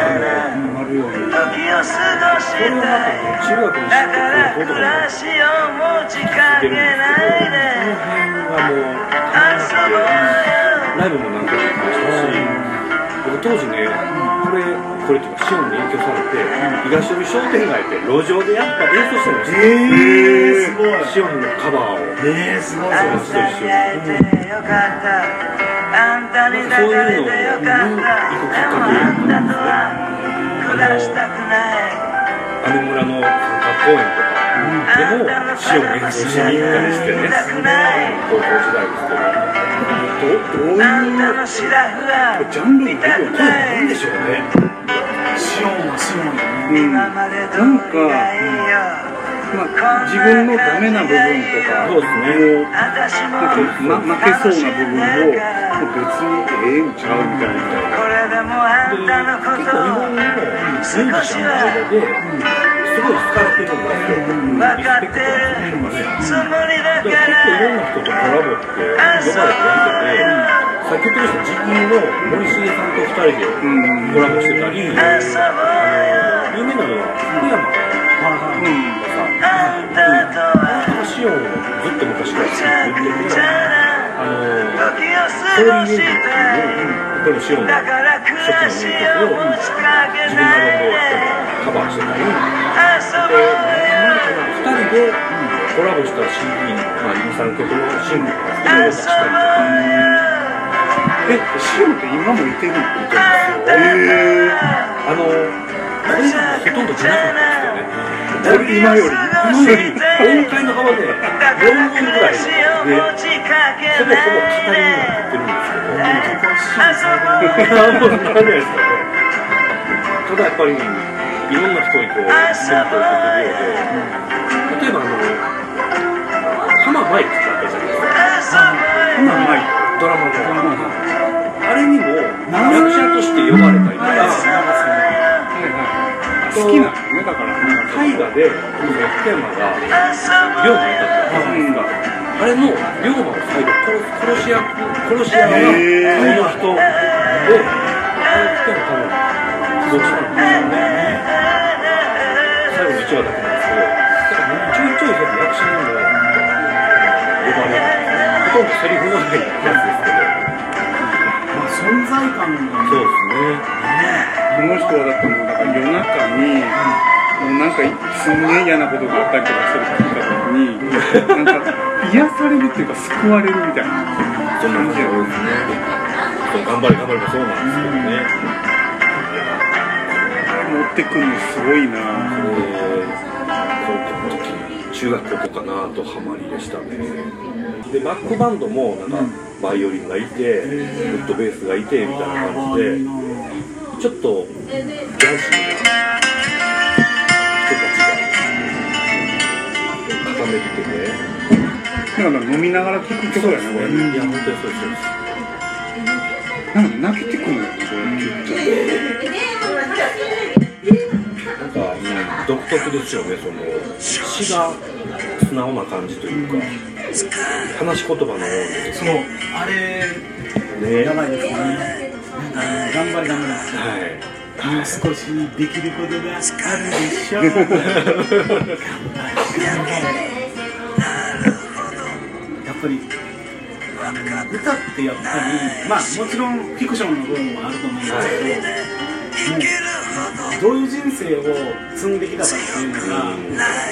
なるようにこれはまた、中学に知ってくることが続けるんですけど、その辺がもう、楽しくて、ライブも何回か行きましたし、僕当時ね、これ、これとか、シオンに影響されて、東寄商店街って路上でやっぱ演奏してるんですよ。えー、すごいシオンのカバーを。えー、すごいそと一緒に。なんかそういうのを行くきっかけになったんですね。あの、姉村の三角公園とかでも、シオン演奏しに行ったりしてね、高校時代ですけど。どどういう、ジャンルもこれなんでしょうね。シオンはシオンやね。うん、なんか、まあ、自分のダメな部分とか、そうですね。なんか、ま、負けそうな部分を、別にええんちゃうみたいな。で結構日本のミュージシャンの間ですごい好かれてるんですよ。リスペクトとかね。だから結構いろんな人とコラボって呼ばれてやってて、さっき言ってましたジギーの森重さんと二人で。コラボしてたり、有名なのは福山うん。さんがシオンをずっと昔から好きって言ってて、あのソーリーウェイビーっていう、これもシオンの初期の名曲を自分がロンドンでカバーしてたり、で、2人でコラボした CD、まあ、2、3曲のシングルをいろいろ出したりとか、え、シオンって今もいてるのええあの、これがほとんど出なかったんですよね。ー、今より今より音階の幅で4分ぐらいで、ほぼほぼ語りになってるんですけど、なんもないですかね。ただやっぱり、いろんな人にこう、メリットを受けてるようで、例えばあの、浜マイクってあったじゃないですか。今ない。ドラマの。あれにも役者として呼ばれたりとか。好きなのね、だから。大河で、その福山が龍馬やったじゃないですか。あれの龍馬を最後殺し屋殺し屋がへーその人で、あれ福山多分帰属したんですよね。最後の1話だけなんですけど、ちょいちょいその役者にも呼ばれる。ほとんどセリフがないやつですけど。まあ存在感がそうですこの人はだってもう、だか夜中に、もうなんかすんげえ嫌なことがあったりとかしてる聞いた時に、なんか癒されるっていうか救われるみたいな。そんな感じ多いですね。頑張れ頑張れもそうなんですけどね。持ってくるのすごいなで高校の時に中学高校かなとハマりでしたね。でバックバンドもなんかバイオリンがいてウッドベースがいてみたいな感じでちょっとジャンシーな人たちが固めててね。だから飲みながら聴く曲やね、これ。いや本当にそうですそうです。なんか泣けてくるんだよね、これ。聞いて。独特ですよねその詩が素直な感じというか話し言葉のように。そうあれね。やばいですね。なんかね頑張り頑張りはい。もう少しできることがあるでしょう。やっぱり歌ってやっぱりまあもちろんフィクションの部分もあると思うんですけど、もうどういう人生を積んできたかっていうのが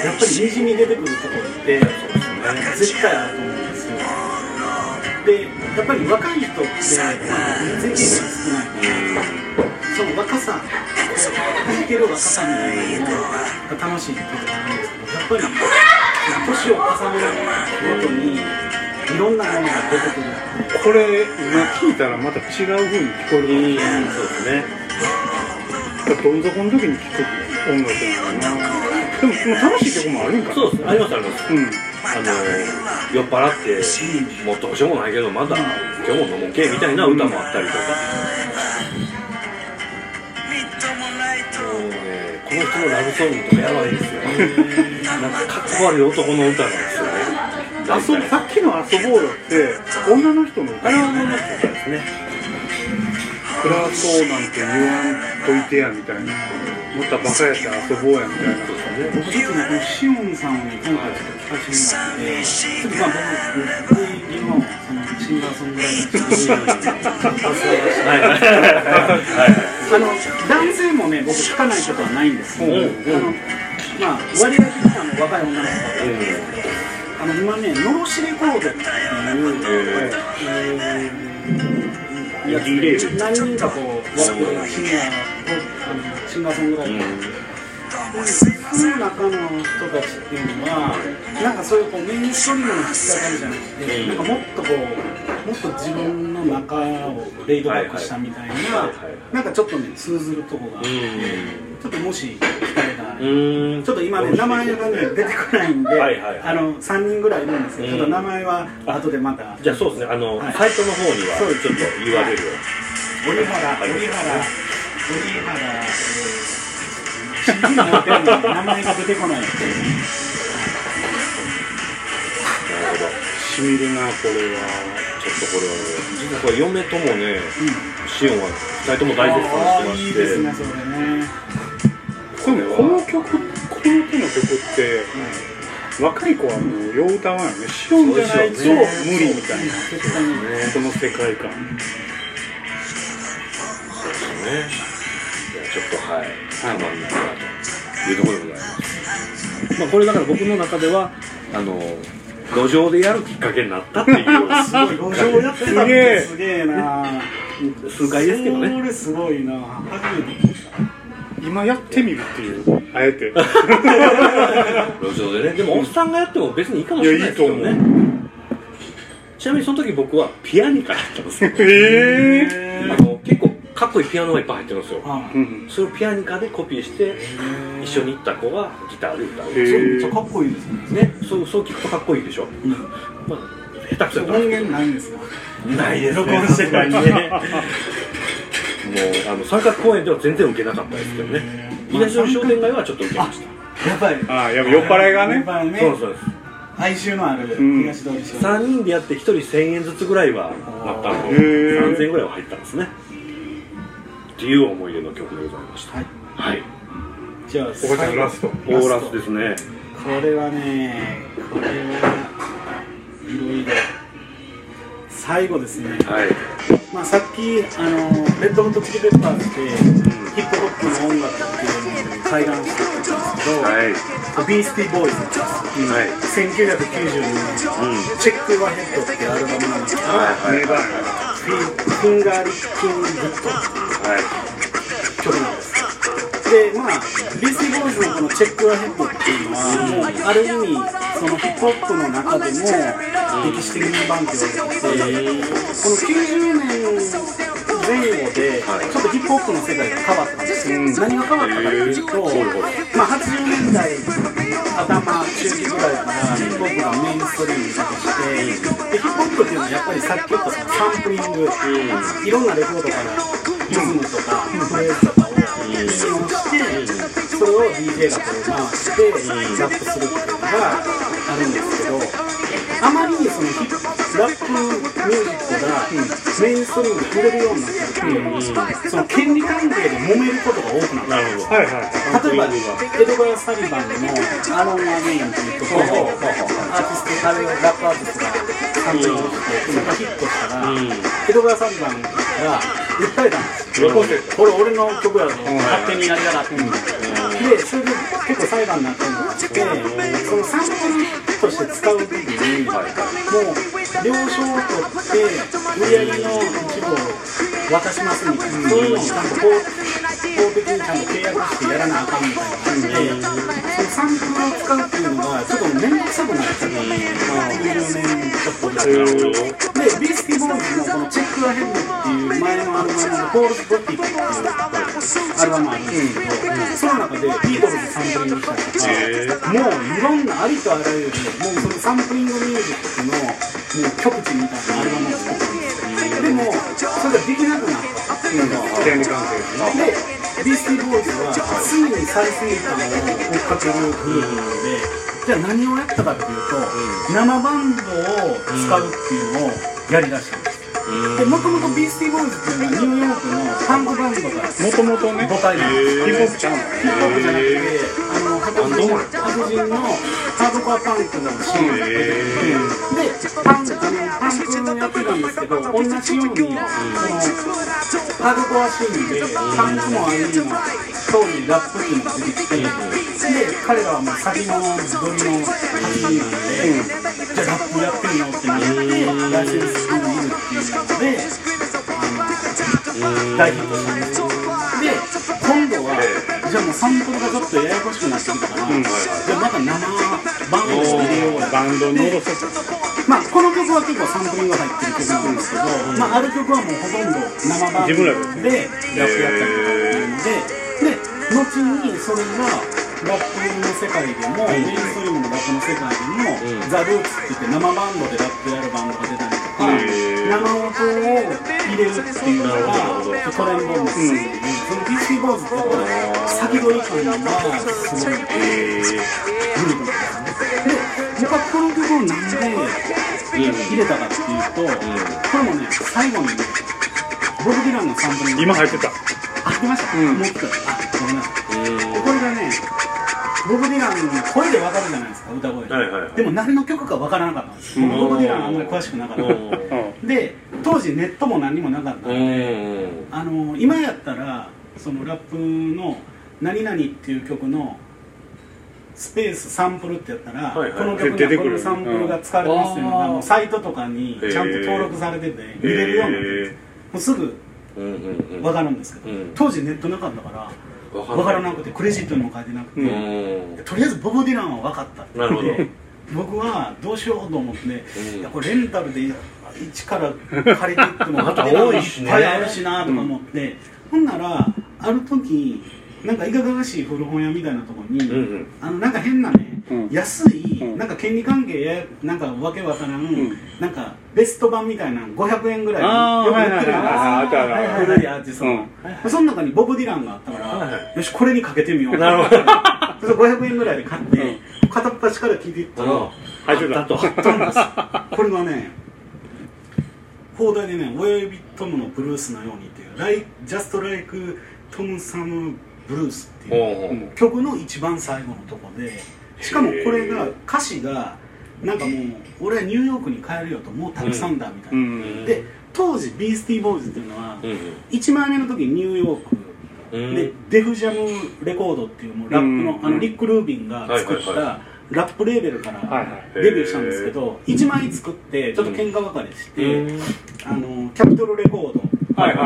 やっぱりにじみ出てくるところって絶対あると思うんですよ。でやっぱり若い人って全然少ないその若さ弾ける若さみたいなのが楽しいっていうのがあるんですけどやっぱり年を重ねるごとにいろんなものが出てくるこれ、今聞いたらまた違う風に聞こえるいいそうですねどん。底の時に聴く音楽なのかな。でも、楽しい曲もあるんかな。そうです。ありますあります。うん。あの酔っ払ってもうどうしようもないけどまだ今日も飲もうけみたいな歌もあったりとか、もうねこの人のラブソングとかやばいですよ。ねなんかかっこ悪い男の歌なんですよね。遊ぶさっきの遊ぼうよって女の人の歌あれは女の人ですね暗そうなんて言わんといてやみたいな。もっとバカやって遊ぼうやみたいな僕ちょっとね、このシオンさんを今回ちょっと聞かせてもらって、ちょっとまあ僕、福井のそのシンガーソングライターとしてはいはいあの男性もね、僕聞かないことはないんですけど、うんうんまあ割合的にあの若い女の子が多い、あの今ね、のろしレコードっていう、えーやつインディー何人かこう、シンガーをあのシンガーソングライター、その中の人たちっていうのは、なんかそういうこうメインストリームの弾き語りじゃなくて、うんなんかもっとこう、もっと自分の中をレイドバックしたみたいな、はいはいなんかちょっとね、通ずるとこがあって、ちょっともし聞かれたら、うん。ちょっと今ね、名前がね、出てこないんで、はいはいはい。あの3人ぐらいいるんですけど、うん。ちょっと名前は後でまた、じゃあそうですね。あの、はい。サイトの方にはちょっと URL をはい折原、折原、えー CD 持ってるのに名前が出てこないしみるなこれはちょっとこれはね実はこれ嫁ともね、シオンは2人とも大絶賛ああ、してまして。いいですね、それね。でもこの曲この手の曲って若い子はもうよう歌わんよね。シオンじゃないと無理みたいな。絶対に。この世界観ね。ちょっとはい。たまんないなというところでございますまあこれだから僕の中ではあの路上でやるきっかけになったっていう。すごい、路上やってたってすげえな。数回ですけどね。それすごいな。今やってみるっていう。あえて。路上でね。でもおっさんがやっても別にいいかもしれないですけどね。ちなみにその時僕はピアニカやったんですよ。ええあの結構かっこいいピアノがいっぱい入ってるんですよ。あうん。それをピアニカでコピーして一緒に行った子がギターで歌う。めっちゃかっこいいですね。ねそうそう聞くとかっこいいでしょ、まあ、下手くそやったら。音源ないんですか？ないですね。録音してないね。もうあの三角公園では全然受けなかったですけどね。東通商店街はちょっと受けました。やっぱり。ああやっぱ酔っ払いがね。ね。そうそうです。哀愁のあるうん東通り商3人でやって1人1000円ずつぐらいはなったんでへー。3000円ぐらいは入ったんですねっていう思い出の曲でございました。はい。はい。じゃあおばちゃんラスト。オーラスですねこれはねこれはいろいろ最後ですね。はい。まあさっきあのレッドホットチリペッパーズでヒップホップの音楽っていうのを開眼してたんですけど、はい。ビースティーボーイズです、はい1992年。うん。チェック・ワヘッドっていうアルバムの中から、はい名盤やフィンガーリッキング・ビッドはい。曲なんですでまあビースティーボーイズのこのチェック・アヘッドっていうのはもうある意味そのヒップホップの中でも歴史的な番手を得てこの90年前後でちょっとヒップホップの世界が変わったんですよ、何が変わったかというと、まあ、80年代頭中期ぐらいからヒップホップがメインストリームに出てでヒップホップっていうのはやっぱりさっき言ったそのサンプリング、いろんなレコードからリズムとかフレーズとかを引用してそれを DJ がこう回してラップするっていうのがあるんですけどあまりにそのヒップラップミュージックがメインストリームで触れるようになってその権利関係で揉めることが多くなったなるほどはいはい例えば、エドガー・サリバンのアロン・アゲインっていうところをアーティスト、あれをラップアーティストがサンプリングして、それがヒットしたら、エドガー・サリバンが訴えたん。ですよ。これ俺の曲やぞ、勝手にやりやがって。で、それで結構裁判になってるのがあって、そのサンプルとして使う時には、もう了承を取って、売り上げの一部を渡しますみたいな、そういうのをちゃんとこう、法的にちゃんと契約してやらなあかんみたいな感じで、サンプルを使うっていうのが、ちょっと面倒くさくなっちゃったん。ですよ、90年ちょっとぐらで、ビースティーボーイズのこのチェック・アヘッドっていう前のアルバムのコールズ・ゴティックっていうアルバムあるん。ですけど、その中でビートルズサンプリングしたりとか、もういろん。なありとあらゆる、もうそのサンプリングミュージックのもう極地みたいなアルバムを作ったん。ですよ。でも、それができなくなったっていうのは、権利関係ですねで、ビースティーボーイズは常に最先端を追っかけるグループなので、じゃあ何をやったかっていうと、生バンドを使うっていうのをやりだしたんです。でもともとビースティーボーイズっていうのはニューヨークのパンクバンドがもともとね母体ヒップホップちゃうのヒップホップじゃなくて、あの白人白人のハードコアパンクのシーンで、パンあのパンクやってたんですけど、同じように、そのハードコアシーンで、パンクもありの当時ラップっていうのが出てきて、で、彼らはもう先のドリの走りなんで、じゃあラップやってみようってなって、ライセンで、大ヒットしたんで今度は、じゃあもうサンプルがちょっとややこしくなってきたから、じゃあまた生バンドを入れようやバンドに戻そうとまあ、この曲は結構サンプリングが入ってる曲なんですけど、まあ、ある曲はもうほとんど生バンドで。でラップやったりとかっていうので、で、後にそれがラップの世界でも、メインストリームのラップの世界でも、ザ・ルーツって言って生バンドでラップやるバンドが出たり生音を入れるっていうのがトレンドになってるん、そのビースティーボーズってやっぱり先取り感がすごい。グループなんです。で、僕はこの曲をなんで入れたかっていうと、これもね、最後にね、ボブ・ディランのサンプリング。今入ってたあ、入ってました、うん思ってた。あ、ごめんなさい。でこれがね、ボブ・ディランの声でわかるじゃないですか、歌声。で。はいはいはい。でも何の曲かわからなかったんです。うん。僕ボブ・ディランあんまり詳しくなかった。うん。で、当時ネットも何もなかったんで、うん。あの今やったらそのラップの「何々」っていう曲のスペースサンプルってやったら、はいはい。この曲に出てくる。はこのサンプルが使われてますっていうのサイトとかにちゃんと登録されてて見れるようになってす。もうすぐうんうんうん。分かるんですけど、うん。当時ネットなかったから分からなくてクレジットにも書いてなくて、うん。とりあえずボブ・ディランは分かった。ってなるほど。僕はどうしようと思って、ん。いやこれレンタルで一から借りてってもまた多いしね。いっぱいあるしなとか思って、ほんならある時なんかいかがわしい古本屋みたいなところに、うんうん。あのなんか変なね、うん。安い、うん。なんか権利関係やなんかわけわからん、ん。なんかベスト版みたいなの500円ぐらいよく売ってるやんはいはいはいアーティストの、うん。その中にボブ・ディランがあったから、はいはよしこれにかけてみよう。なるほど。それ500円ぐらいで買って、片っ端から聞いていったら、入ってた。あったと。これがね放題でね「親指トムのブルースのように」っていう「Like Just Like Tom Sam Blues」っていう曲の一番最後のとこでしかもこれが歌詞がなんかもう俺はニューヨークに帰るよともうたくさんだみたいな、うん。で当時ビースティーボーイズっていうのは、うん。1万年の時にニューヨーク。うん。でデフジャムレコードっていうもうラップの,、うん。あのリック・ルービンが作ったラップレーベルからデビューしたんですけど、1枚作ってちょっと喧嘩別れして、うん。あのキャピトルレコード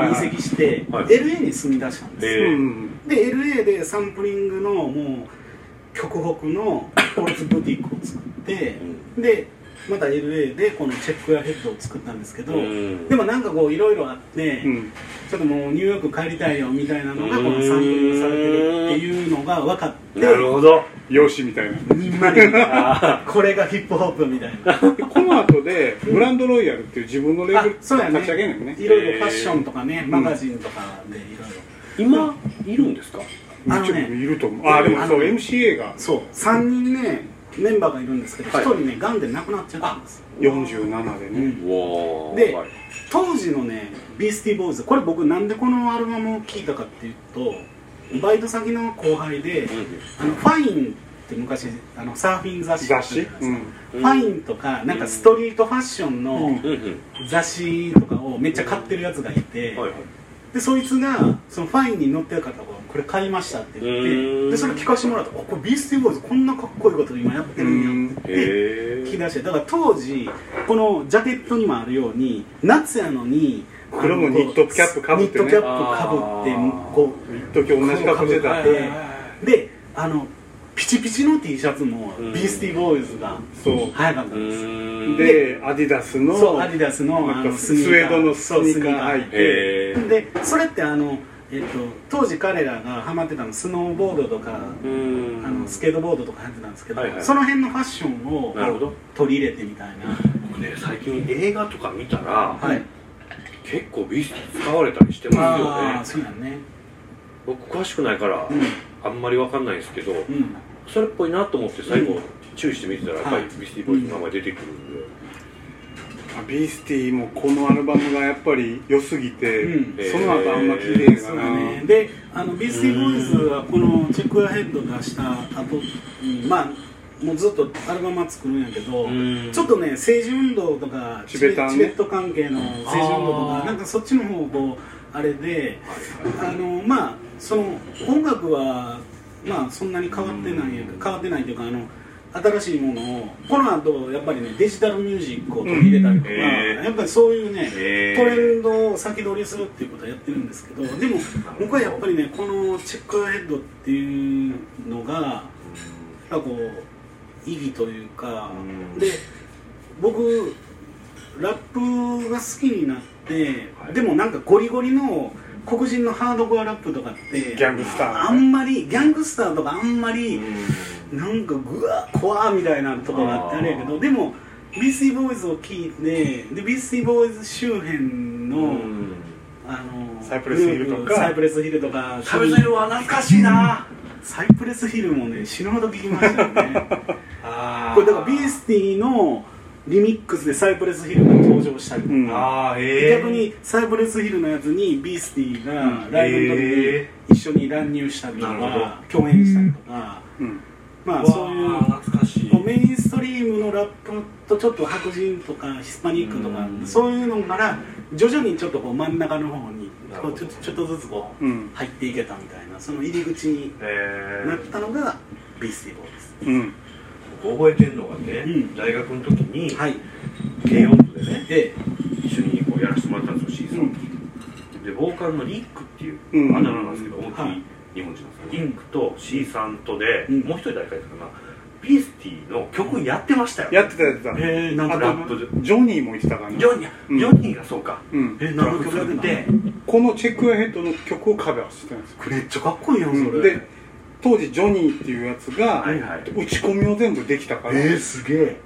に移籍して、はい。LA に住み出したんですよ、で LA でサンプリングのもう極北のスポーツブティックを作って、でまた LA でこのチェックやヘッドを作ったんですけど、うん。でもなんかこういろいろあって、うん。ちょっともうニューヨーク帰りたいよみたいなのがこのサンプリングされてるっていうのが分かってなるほど。容姿みたいな。これがヒップホップみたいな。でこの後でブランドロイヤルっていう自分のレベル立ち上げないね。いろいろファッションとかね、マガジンとかでいろいろ今いるんですか？あのねいると思う。あでもそうあの MCA が。そう3人ねメンバーがいるんですけど、はい。1人ねがんで亡くなっちゃったんです。47でね、うん。ではい当時のねビースティーボーイズこれ僕なんでこのアルバムを聴いたかっていうとバイト先の後輩で、あのファインって昔あのサーフィン雑誌雑誌？うん。ファインとかなんかストリートファッションの雑誌とかをめっちゃ買ってるやつがいて、はいはいでそいつがそのファインに載ってる方がこれ買いましたって言ってでそれ聞かせてもらった。らあこれビースティーボーイズこんなかっこいいこと今やってるんや。って聞き出して。だから当時このジャケットにもあるように夏やのに黒のニットキャップかぶってね。ニットキャップかぶってあー。こ一時同じ格好してた。であのピチピチの T シャツもうん。ビースティーボーイズが早かったんですでアディダスのそうアディダスのあのなんかスウェードのスニーカー履いて。でそれってあの、えっと、当時彼らがハマってたのスノーボードとか、うん。あのスケートボードとかやってたんですけど、はいはい。その辺のファッションをなるほど。取り入れてみたいな、僕ね最近映画とか見たらはい。結構ビース使われたりしてますよああねそうやね。僕詳しくないからうん。あんまりわかんないんですけどうんそれっぽいなと思って最後注意して見てたらやっぱりビスティーボーイズの名前出てくるんで、ビースティもこのアルバムがやっぱり良すぎて、うん。その後あんま聞いてへんかそうな、だね、であのビースティーボーイズはこの「チェック・アヘッド」出した後にまあもうずっとアルバムは作るんやけどうん。ちょっとね政治運動とかチベタンね。チベット関係の政治運動とかなんかそっちの方こうあれであのまあその音楽はまあそんなに変わってないや変わってないというかあの新しいものをこの後やっぱりねデジタルミュージックを取り入れたりとか、うんやっぱりそういうね、へー。トレンドを先取りするっていうことはやってるんですけどでも僕はやっぱりねこの「チェックアヘッド」っていうのがこう意義というか、うん。で僕ラップが好きになって、はい。でもなんかゴリゴリの黒人のハードコアラップとかってギャングスターあんまりギャングスターとかあんまり、うん。なんかぐわ怖ーみたいなところがあってあれやけどでもビースティーボーイズを聞いてでビースティーボーイズ周辺の、うん。あのサイプレスヒルとか。サイプレスヒルとかは懐かしいな。サイプレスヒルもね死ぬほど聞きましたよね。あこれだからビースティーのリミックスでサイプレスヒルが登場したりとか、うん。ええ逆にサイプレスヒルのやつにビースティーがライブの時にえ一緒に乱入したりとか共演したりとか。うん。まあそういう懐かしい。こうメインストリームのラップとちょっと白人とかヒスパニックとかうん。そういうのから徐々にちょっとこう真ん中の方にこうちょっとちょっとずつこううん。入っていけたみたいなその入り口にえなったのがビースティーボーイです。うん覚えてるのがね、うん。大学の時にはい。軽音部でねで一緒にこうやらせてもらったんですよ C さん。と、でボーカルのリックっていううん。あだ名なんですけど思い。っきい日本人なんですよ。リックと C さんとで、うん。もう一人誰かいたかなビースティーの曲やってましたよやってたやってた。えー、なんとあとラップで。ジョニーも言ってたかな。ジョニー、うん。ジョニーがそうか。うん。え何の曲やって。このチェックアヘッドの曲をカバーしてたんですよ。めっちゃかっこいいやんそれ、うん。で当時ジョニーっていうやつが打ち込みを全部できたから、えー、すげえ。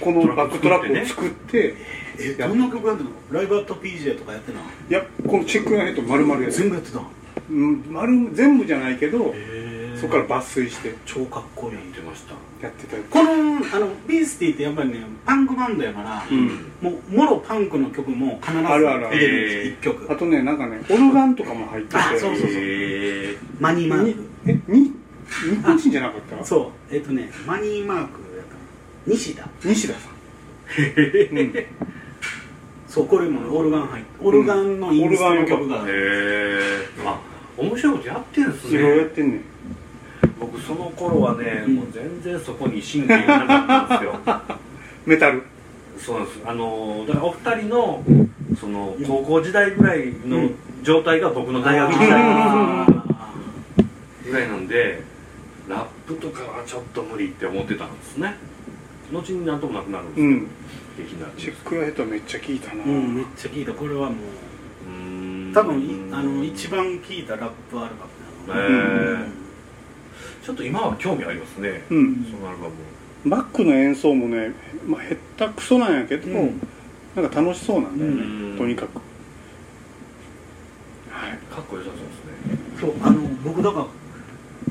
このバックトラックを作ってえどんな曲やってたの？ライブアット PJ とかやってたのい？やこのチェックアヘッド丸々やつ全部やってたうん丸全部じゃないけどへそこから抜粋して。超かっこいい。やってましたやってたこのあのビースティーってやっぱりねパンクバンドやから、うん。もうもろパンクの曲も必ず入れるんですよ1曲。あとねなんかねオルガンとかも入ってて。あそうそうそう。へー。マニーマーえに日本人じゃなかった？そう。えっ、とねマニーマークやったの。西田。西田さん、うん、そうこれもねオルガン入ってオルガンのインストの曲が、へえあ面白いことやってんすいろいろやねってんねん。僕その頃はね、うん。もう全然そこに神経がなかったんですよ。メタル。そうなんです。あのだからお二人のその高校時代ぐらいの状態が僕の大学時代あぐらいなんでラップとかはちょっと無理って思ってたんですね。後になんともなくなるんですけど、うん。チェックアヘッドめっちゃ聞いたな、ーうんめっちゃ聴いた。これはもうう多分いあの一番聴いたラップアルバムなのへうん。ーちょっと今は興味ありますね、うん。そのアルバム。バックの演奏もね、まあ、下手くそなんやけど、うん。なんか楽しそうなんだよね、うん。とにかく。はい。かっこよさそうですね。そうあの僕だから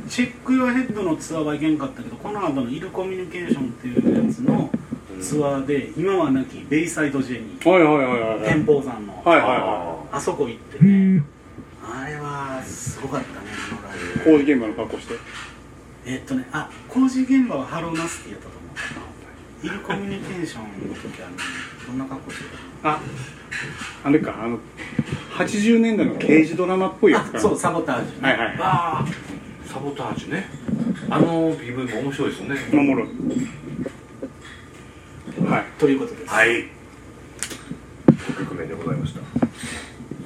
チェック・ヨアヘッドのツアーは行けんかったけどこの後のイルコミュニケーションっていうやつのツアーで今はなきベイサイドジェニー。はいはいはいはいはい。天保山の。はいはいはあそこ行って。ねあれはすごかったねあのライブ。い工事現場の格好して。えっとねあ工事現場はハローナスティやったと思う。イルコミュニケーションの時はねどんな格好してああれかあの80年代の刑事ドラマっぽいやつかそうサボタージュね。はいはいああサボタージュね。あの PV も面白いですよね。おもろいはい。ということです。はい。5曲目でございました。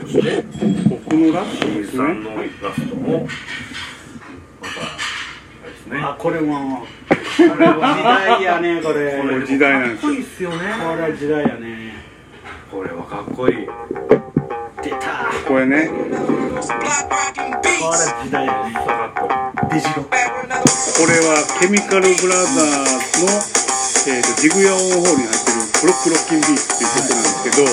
そして僕のラッシュですね。さんのラストもまたあれですね。あこれもこれは時代やねこれ。これ時代なんですかっこいいっすよ。ねこれは時代やね。これはかっこいい。出た。これね。これ時代やね。かっこデジロ。これはケミカルブラザーズの、えー、とジグヤオンホールに入ってる「ブロックロッキンビーツ」っていう曲なんですけど、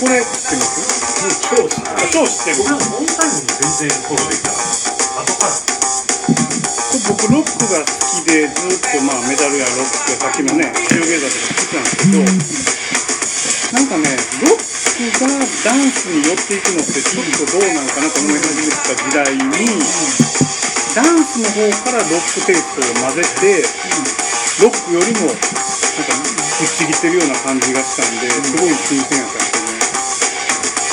これ知ってます？超知ってあ超知ってる僕はオンタイムに全然フォローできた。後から。これ僕僕ロックが好きでずっとまあメダルやロックさっきのねシューゲーザーとか好きなんですけど、なんかねロックがダンスに寄っていくのってちょっとどうなのかなと思い始めてた時代に、ダンスの方からロックテイストを混ぜて、ロックよりもなんかぶっちぎってるような感じがしたんですごい新鮮やったんですよね。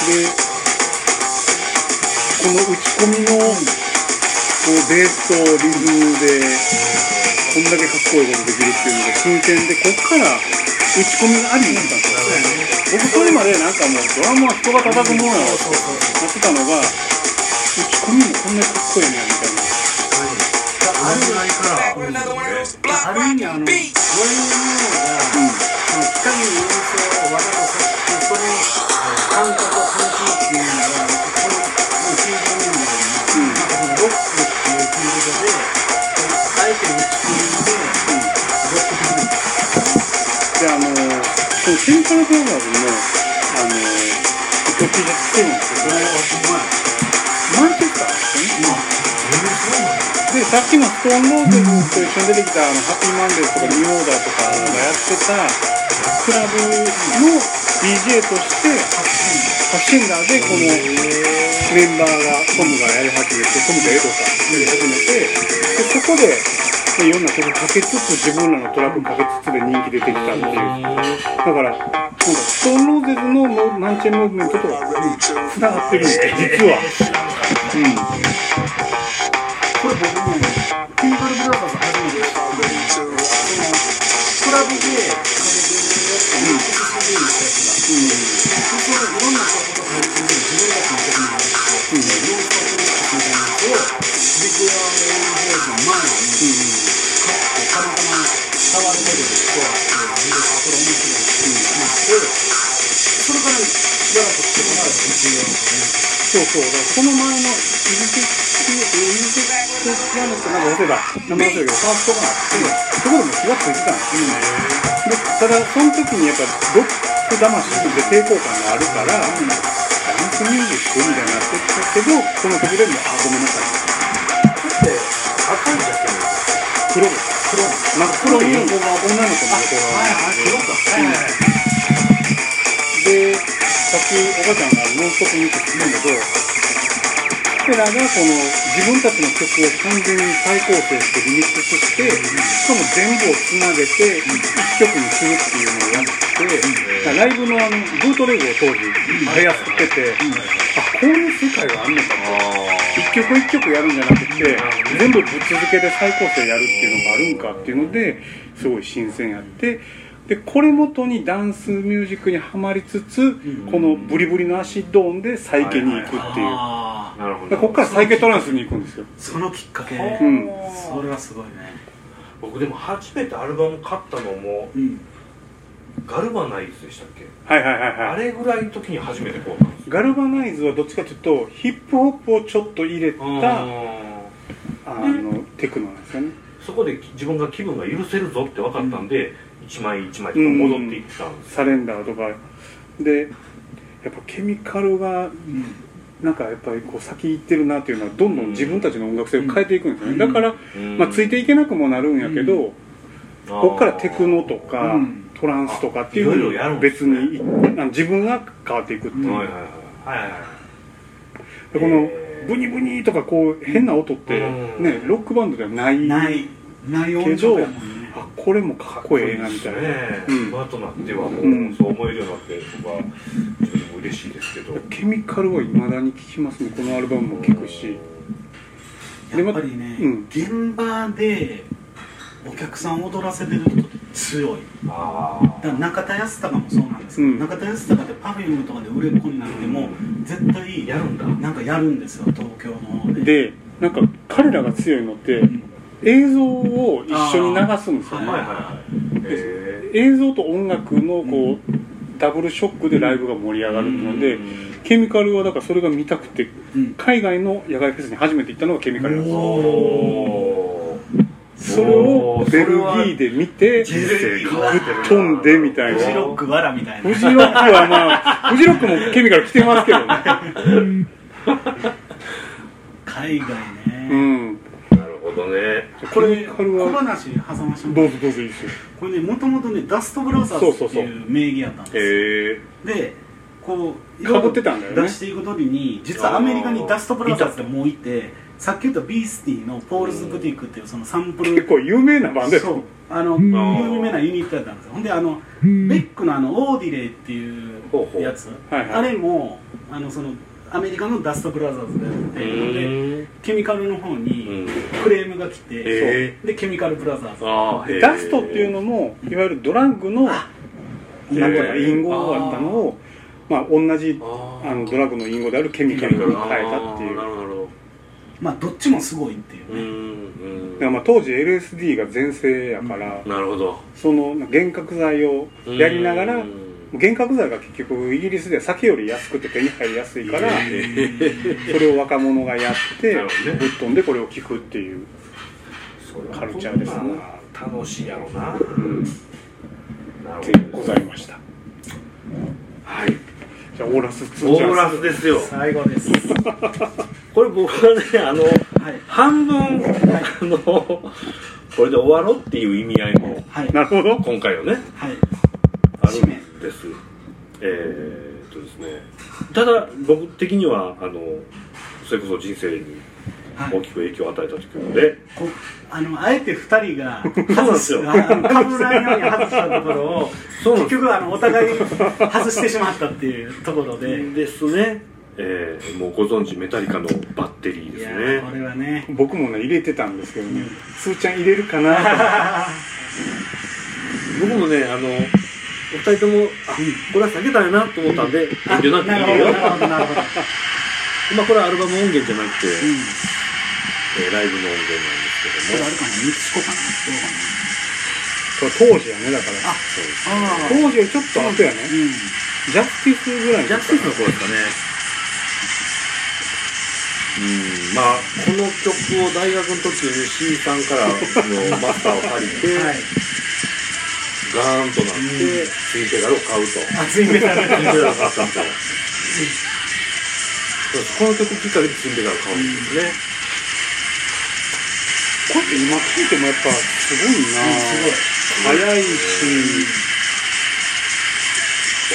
でこの打ち込みのこうベースとリズムでこんだけかっこいいことできるっていうのが新鮮でこっから打ち込みがありになったんですよ僕それまでなんかもうドラムは人が叩くものやろってなってたのが打ち込みもこんなにかっこいいねやみたいなある意味あの、ワインのが、その機械の要素をわざとさせて、その感覚を感じっていうのが、この、もう90年代に、なんかそのロックっていうフィールドで、あえて打ち込みで、ロック的な。であのそのセントラルブラザーズのあの曲が来てるんですけどマでさっきのストーンローゼズと一緒に出てきたあのハッピーマンデーとかニューオーダーとかがやってたクラブの DJ としてファッシンダーでこのメンバーがトムがやり始めてトムとエドかやり始めてでそこでいろんな曲かけつつ自分らのトラックかけつつで人気出てきたっていう。だからなんかストーンローゼズののマンチェンムーブメントとつながってるんですよ実は。うんこれ僕も、ケミカルブラザーズ初めて知ったんで、その、クラブでかけてるやつが、うん、CD にしたやつが、うん、それいろんなことが入ってる自分たちの曲になってて、うん、ノンストップミックスみたいなやつを、ビッグアーフェイスの前に、買って、たまたま触るレベルでこうあって、で、あ、これ面白いっていうなって、それからしばらくしてもらうビッグアーフェイス。そうそう、だからその前のイグジック、イグジックピアノってなんか忘れた、名前忘れたけど、ファーストがあって、そこでも気がついてたんです。よ。で、ただ、その時にやっぱロック魂で抵抗感があるから、ダンスミュージックみたいになってたけど、その時でも、あ、ごめんなさい。って赤いジャケット黒です。黒。なんか黒い横が女の子の横があるんでさっきおばちゃんがノンストップミックス言うんだけど、彼らがこの自分たちの曲を完全に再構成してリミックスして、しかも全部をつなげて一曲にするっていうのをやって、ライブのあのブートレグを当時出やすくてて、あ、こういう世界があるのかな。一曲一曲やるんじゃなくて、全部ぶっ続けで再構成やるっていうのがあるんかっていうので、すごい新鮮やって、でこれ元にダンスミュージックにはまりつつ、このブリブリのアシッド音でサイケに行くっていう、ああ、なるほど。でここからサイケトランスに行くんですよ、そのきっかけ、うん、それはすごいね。僕でも初めてアルバム買ったのもうん。ガルバナイズでしたっけ？はいはいはいあはい。れぐらいの時に初めて買ったんですガルバナイズはどっちかというとヒップホップをちょっと入れたあのテクノなんですよね。そこで自分が気分が許せるぞって分かったんで、一枚一枚とか戻っていったんですよ、サレンダーとか。でやっぱケミカルがなんかやっぱりこう先行ってるなっていうのはどんどん自分たちの音楽性を変えていくんですよね、だから、うん。まあ、ついていけなくもなるんやけど、ここからテクノとか、うん。トランスとかっていういろいろやるんです別ねにあの自分が変わっていくっていう、はいはいはい。はいはいこのブニブニとかこう変な音ってうん。ねロックバンドではないない、ないけ音色どやもんね。あこれもかっこええなみたいな、ね。うん。今となってはもう、うん。そう思えるようになって僕は自分でも嬉しいです。けどケミカルはいまだに聴きますねこのアルバムも聴くし。でやっぱりね、うん。現場でお客さんを踊らせてる人って強い。あだから中田康隆もそうなんですけど、うん。中田康隆って Perfume とかで売れっ子になっても絶対やるんだ。なんかやるんですよ東京の方で。でなんか彼らが強いのってん映像を一緒に流すんですよ。ね映像と音楽のこう、ダブルショックでライブが盛り上がるので、うん。ケミカルはだからそれが見たくてうん。海外の野外フェスに初めて行ったのがケミカルなんですそれをベルギーで見て人生変わっ飛んでみたいな。フジロックわらみたいな。フジロックはまあフジロックもケミカル来てますけどね。海外うね、ん。なるほどどね。これ小話挟ましてもどうぞどうぞいいですよ。これねもともとねダストブラザーズっていう名義やったんです。よへえ。でこうい被ってたんだよね。出していくときに実はアメリカにダストブラザーズでもういてさっき言ったビースティのポールズ・ブティックっていうそのサンプル。結構有名なバンドやそう。あのん。有名なユニットやったんですよ。ほんであのベックのあのオーディレイっていうほうほう。やつはいはい。あれもあのそのアメリカのダストブラザーズでやっててうんでケミカルの方にうん。クレームが来て、へでケミカルブラザーズ。ダストっていうのもいわゆるドラッグのなんていうか隠語があったのをまあ同じあのドラッグの隠語であるケミカルに変えたっていう。まあどっちもすごいっていうね、うんうん。だからまあ当時 LSD が全盛やから、なるほど。その幻覚剤をやりながらうん幻覚剤が結局イギリスでは酒より安くて手に入りやすいからそれを若者がやってぶっ飛んでこれを聞くっていうカルチャーですね。まあ楽しいやろうななるでございました。はい。じゃあオーラス2オーラスですよ。最後です。これ僕はねあのはい。半分あのこれで終わろうっていう意味合いもはい。なるほど。今回はね。はい。あるんです。えーっとですね。ただ僕的にはあのそれこそ人生にはい。大きく影響を与えた曲で、こあのあえて二人が そうなんですよ。あのかぶらないように外したところを結局あのお互い外してしまったっていうところで、ですね、えーもうご存知メタリカのバッテリーですね。ーこれはね。僕もね入れてたんですけどね。すーちゃん入れるかなと。僕もねあのお二人ともあこれは避けたいなと思ったんで遠慮なく入れよ。うなるほど。まあこれはアルバム音源じゃなくて、うん、えーライブの音源なんですけども。これあるかなミクシコかなどうかこれ。当時やねだから。なそうですああ当時よりちょっと後やね。うん。ジャスティスぐらいジャスティスの頃ですかね。うん。まあこの曲を大学の時に C さんからのマスターを借りて、はいガーンとなって、ツインペダルを買うと。熱いメタルツインペダルを買ったんですよ。そうですこの曲きっかけでツインペダルを買うんですね。これって今聴いてもやっぱすごいなすごい早いし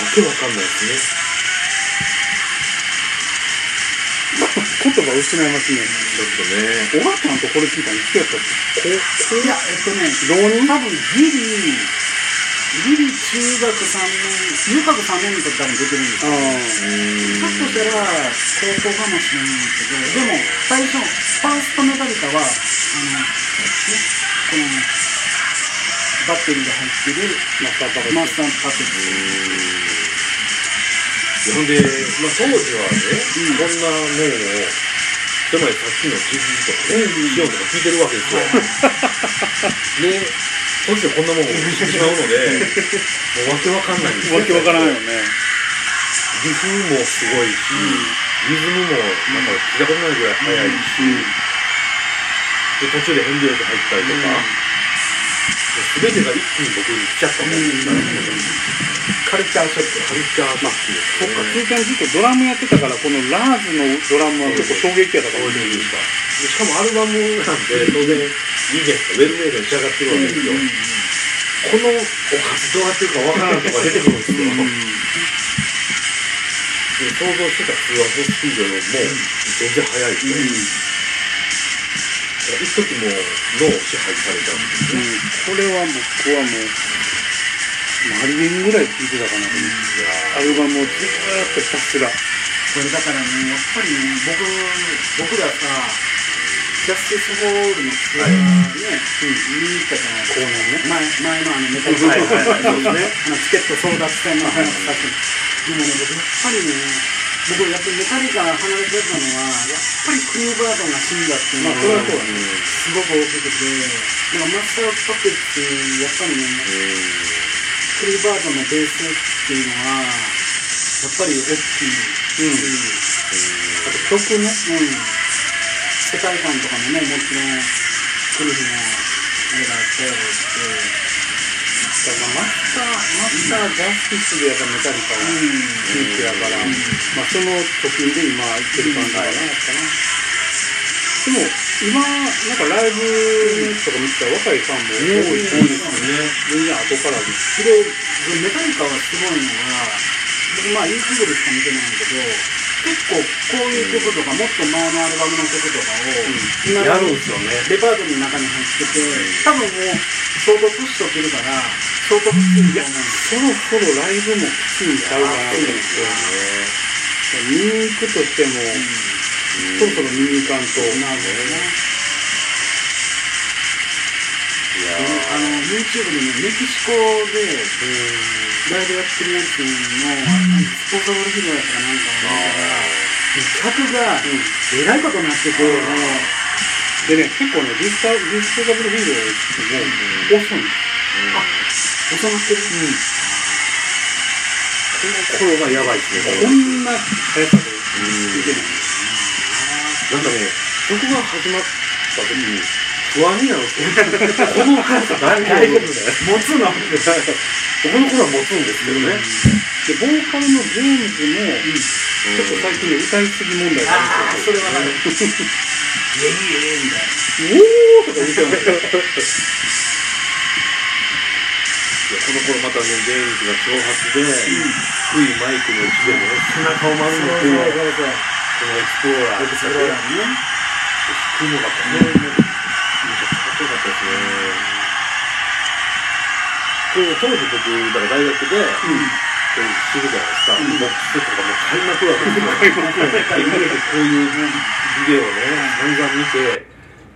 わけわかんないですね。言葉失いますね。ちょっとね。おばちゃんとこれ聞いたのいつやったっけいやえっとね。浪人多分ギリギリ中学3年入学3年の時多分出てるん。ですよあうひょっとしたら高校かもしれないん。ですけどでも最初ファーストメタリカはあの、ね、このバッテリーが入ってるマスターパペットマスターパペッほん。で、まあ、当時はね、こん。なもん。を、つまりさっきの GG とかね、シオンとか聞いてるわけですよ。で、そしてこんなもんを知ってしまうので、もうわけわかんないんですわけわからんよね。リフもすごいし、リズムもなんか聞いたことないぐらい速いし、で途中で変拍子入ったりとか、すべてが一気に僕に来ちゃったもんですから、カルチャーショックカルチャーショックですそっか、ね。つーちゃんずっとドラムやってたから、このラーズのドラムは結構衝撃やったかもしれない。でしかもアルバムなんで当然いいじゃないですかウェルメイドに仕上がってるわけですよ、このおかずどうやってるかわからんとか出てくるんですよ、で想像してた通話スピードよりも全然速いですよ、一時も脳を支配されたん。ですね、これは僕はもう、マリリンぐらい聴いてたかなと思って、アルバムをずーっとひたすら。これだからねやっぱりね僕僕らさジャスティスホールのツアーね、見に行ったじゃないですか前前のあのメタルはいはいはいそうですねあのチケット争奪戦の話さっきでもね僕やっぱりね僕やっぱりメタリカが離れてたのはやっぱりクリーバードンが死んだっていうのが、まあそれはそうだねすごく大きくてでもマスターパペッツやっぱりねクリーバードンのベースっていうのはやっぱり大きいし、うんあと曲ね、うん、世界観とかもねもちろんクリフのあれがあったやろうしだからマスター、マスタージャスティスでやっぱメタリカはピークやから、まあその貯金で今言ってる感じかな、やっぱな。でも、今なん。かライブとか見てたら若いファンも多い多いですよね全然後からですでメタリカはすごいのが僕まあ YouTube でしか見てないん。だけど結構こういう曲とかもっと前のアルバムの曲とかを今やるんですよね。レパートリーの中に入ってて多分もう相当プッシュとけるから相当きついと思うんですそろそろライブもきついんちゃうかなと思って見に行くとしても、そろそろ見に行かんと。なるほどねあの YouTube でねメキシコでライブやってるやつのスポー。ツオブルヒドやったかなんかを見たら客がえらいことになってて、でね結構ねディスタディスタブルフィールドも遅いんです収まってる、この頃がやばいですねこんな速さでいけないなんかね曲が始まった時に不安になるんですよこの速さ大丈夫持つのこの頃は持つんですけどね、でボーカルのジェームズも、ちょっと最近ね歌いすぎ問題があるん。ですよれはなるいえいえみたいなおーとか言ってますよいやこの頃またねジェームズが挑発で、低いマイクの位置でも背中を丸めてこのエクスプローラーのがこれこれ当時僕だから大学で、こう知るじゃないですか、ボックスとかもう買いまくるわけですよ。で家でこういうビデオをね散々見て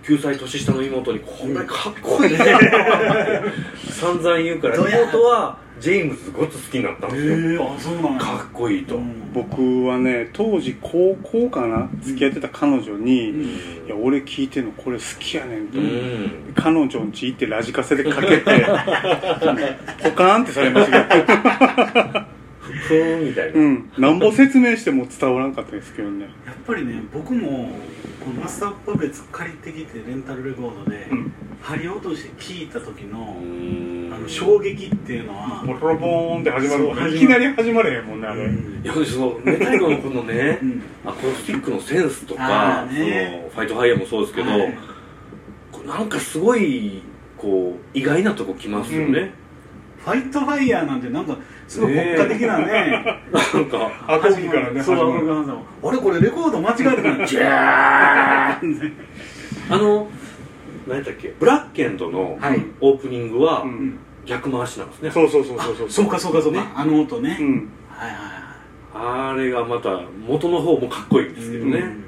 9歳年下の妹にこんなにかっこいい。ね 散々言うから妹はジェームズごっつ好きになったんですよ、えあそうなんかっこいいと、僕はね当時高校かな付き合ってた彼女に、うん。いや俺聞いてんのこれ好きやねんと、うん。彼女ん家行ってラジカセでかけて ポカーンってされましたけどふーんみたいな、うん。なんぼ説明しても伝わらんかったですけどね。やっぱりね僕もこのマスターパペッツ借りてきてレンタルレコードで、うん。針落として聴いた時の,、うん。あの衝撃っていうのは、ボロロボーンって始まそうる。いきなり始まれへんもんねあれ、うん。いやそのメタリカのこのね、うん。アコースティックのセンスとあか、ーね。そのファイトファイヤーもそうですけど、はい。こうなんかすごいこう意外なとこ来ますよね、ファイトファイヤーなんてなんかすごい国家的なね。なんかアコギからねそう。アコギからこれレコード間違えてないジャーン！あの何だっけ？ブラッケンドのはい。オープニングはうん。逆回しなんですね、そうそうそうそうそう。そうかそうかそうか、あの音ね、うん。はいはいはあれがまた元の方もかっこいいんですけどね、うん。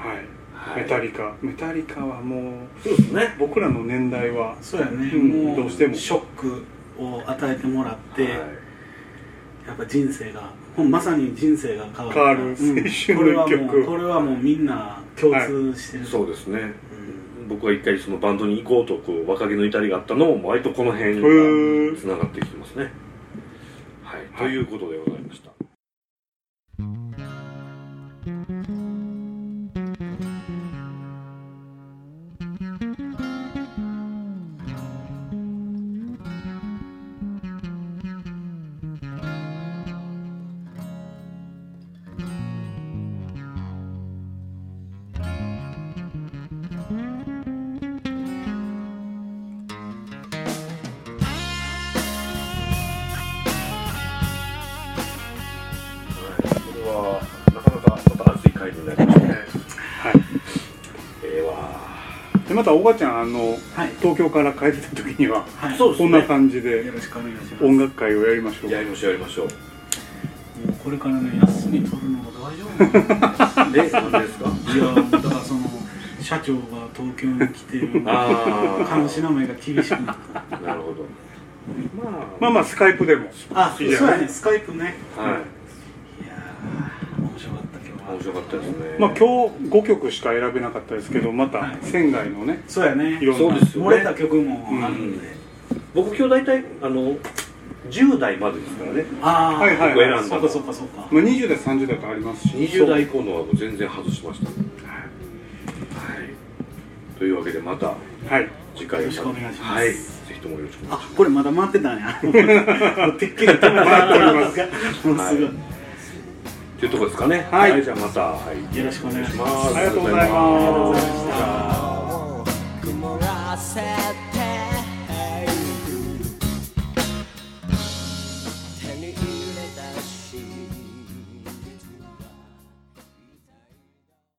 はい、はい。メタリカ。メタリカはもうそうですね。僕らの年代はそうやね、うんどうしても。ショックを与えてもらって、はい。やっぱ人生がまさに人生が変わる青春の一曲。これはもうこれはもうみんな共通してる、そうですね。うん。僕が一回そのバンドに行こうとこう若気の至りがあったのも割とこの辺へがー。つながってきてますね。はい、はい。ということでございましたたおばちゃんあの、はい。東京から帰ってた時にははい。こんな感じでよろしくお願いします。音楽会をやりましょう。やりましょう。やりましょうこれからね休み取るのが大丈夫で ですか。いやだからその社長が東京に来てああ監視の目が厳しくなったなるほど。まあまあまあスカイプでも。あそうやね。スカイプね。はいいやー面白かった今日は面白かったですね。まあ今日5曲しか選べなかったですけどまたはい。仙台のねそうやね。いろんな。そうですよ漏れた曲もあるんで、僕今日大体あの10代までですからね。ああ、はいはい僕選んだそうかそうかそうか。まあ、20代30代とありますし。20代以降のはもう全然外しました。はい。というわけでまたはい。次回よろしくお願いします。はい。ぜひともよろしくお願いしあこれまだ回ってたんや。てっきり止めてもらってます。がもうすごいっていうとこですかね。はい、はい、じゃあまた、はい、よろしくお願いします。ありがとうございました。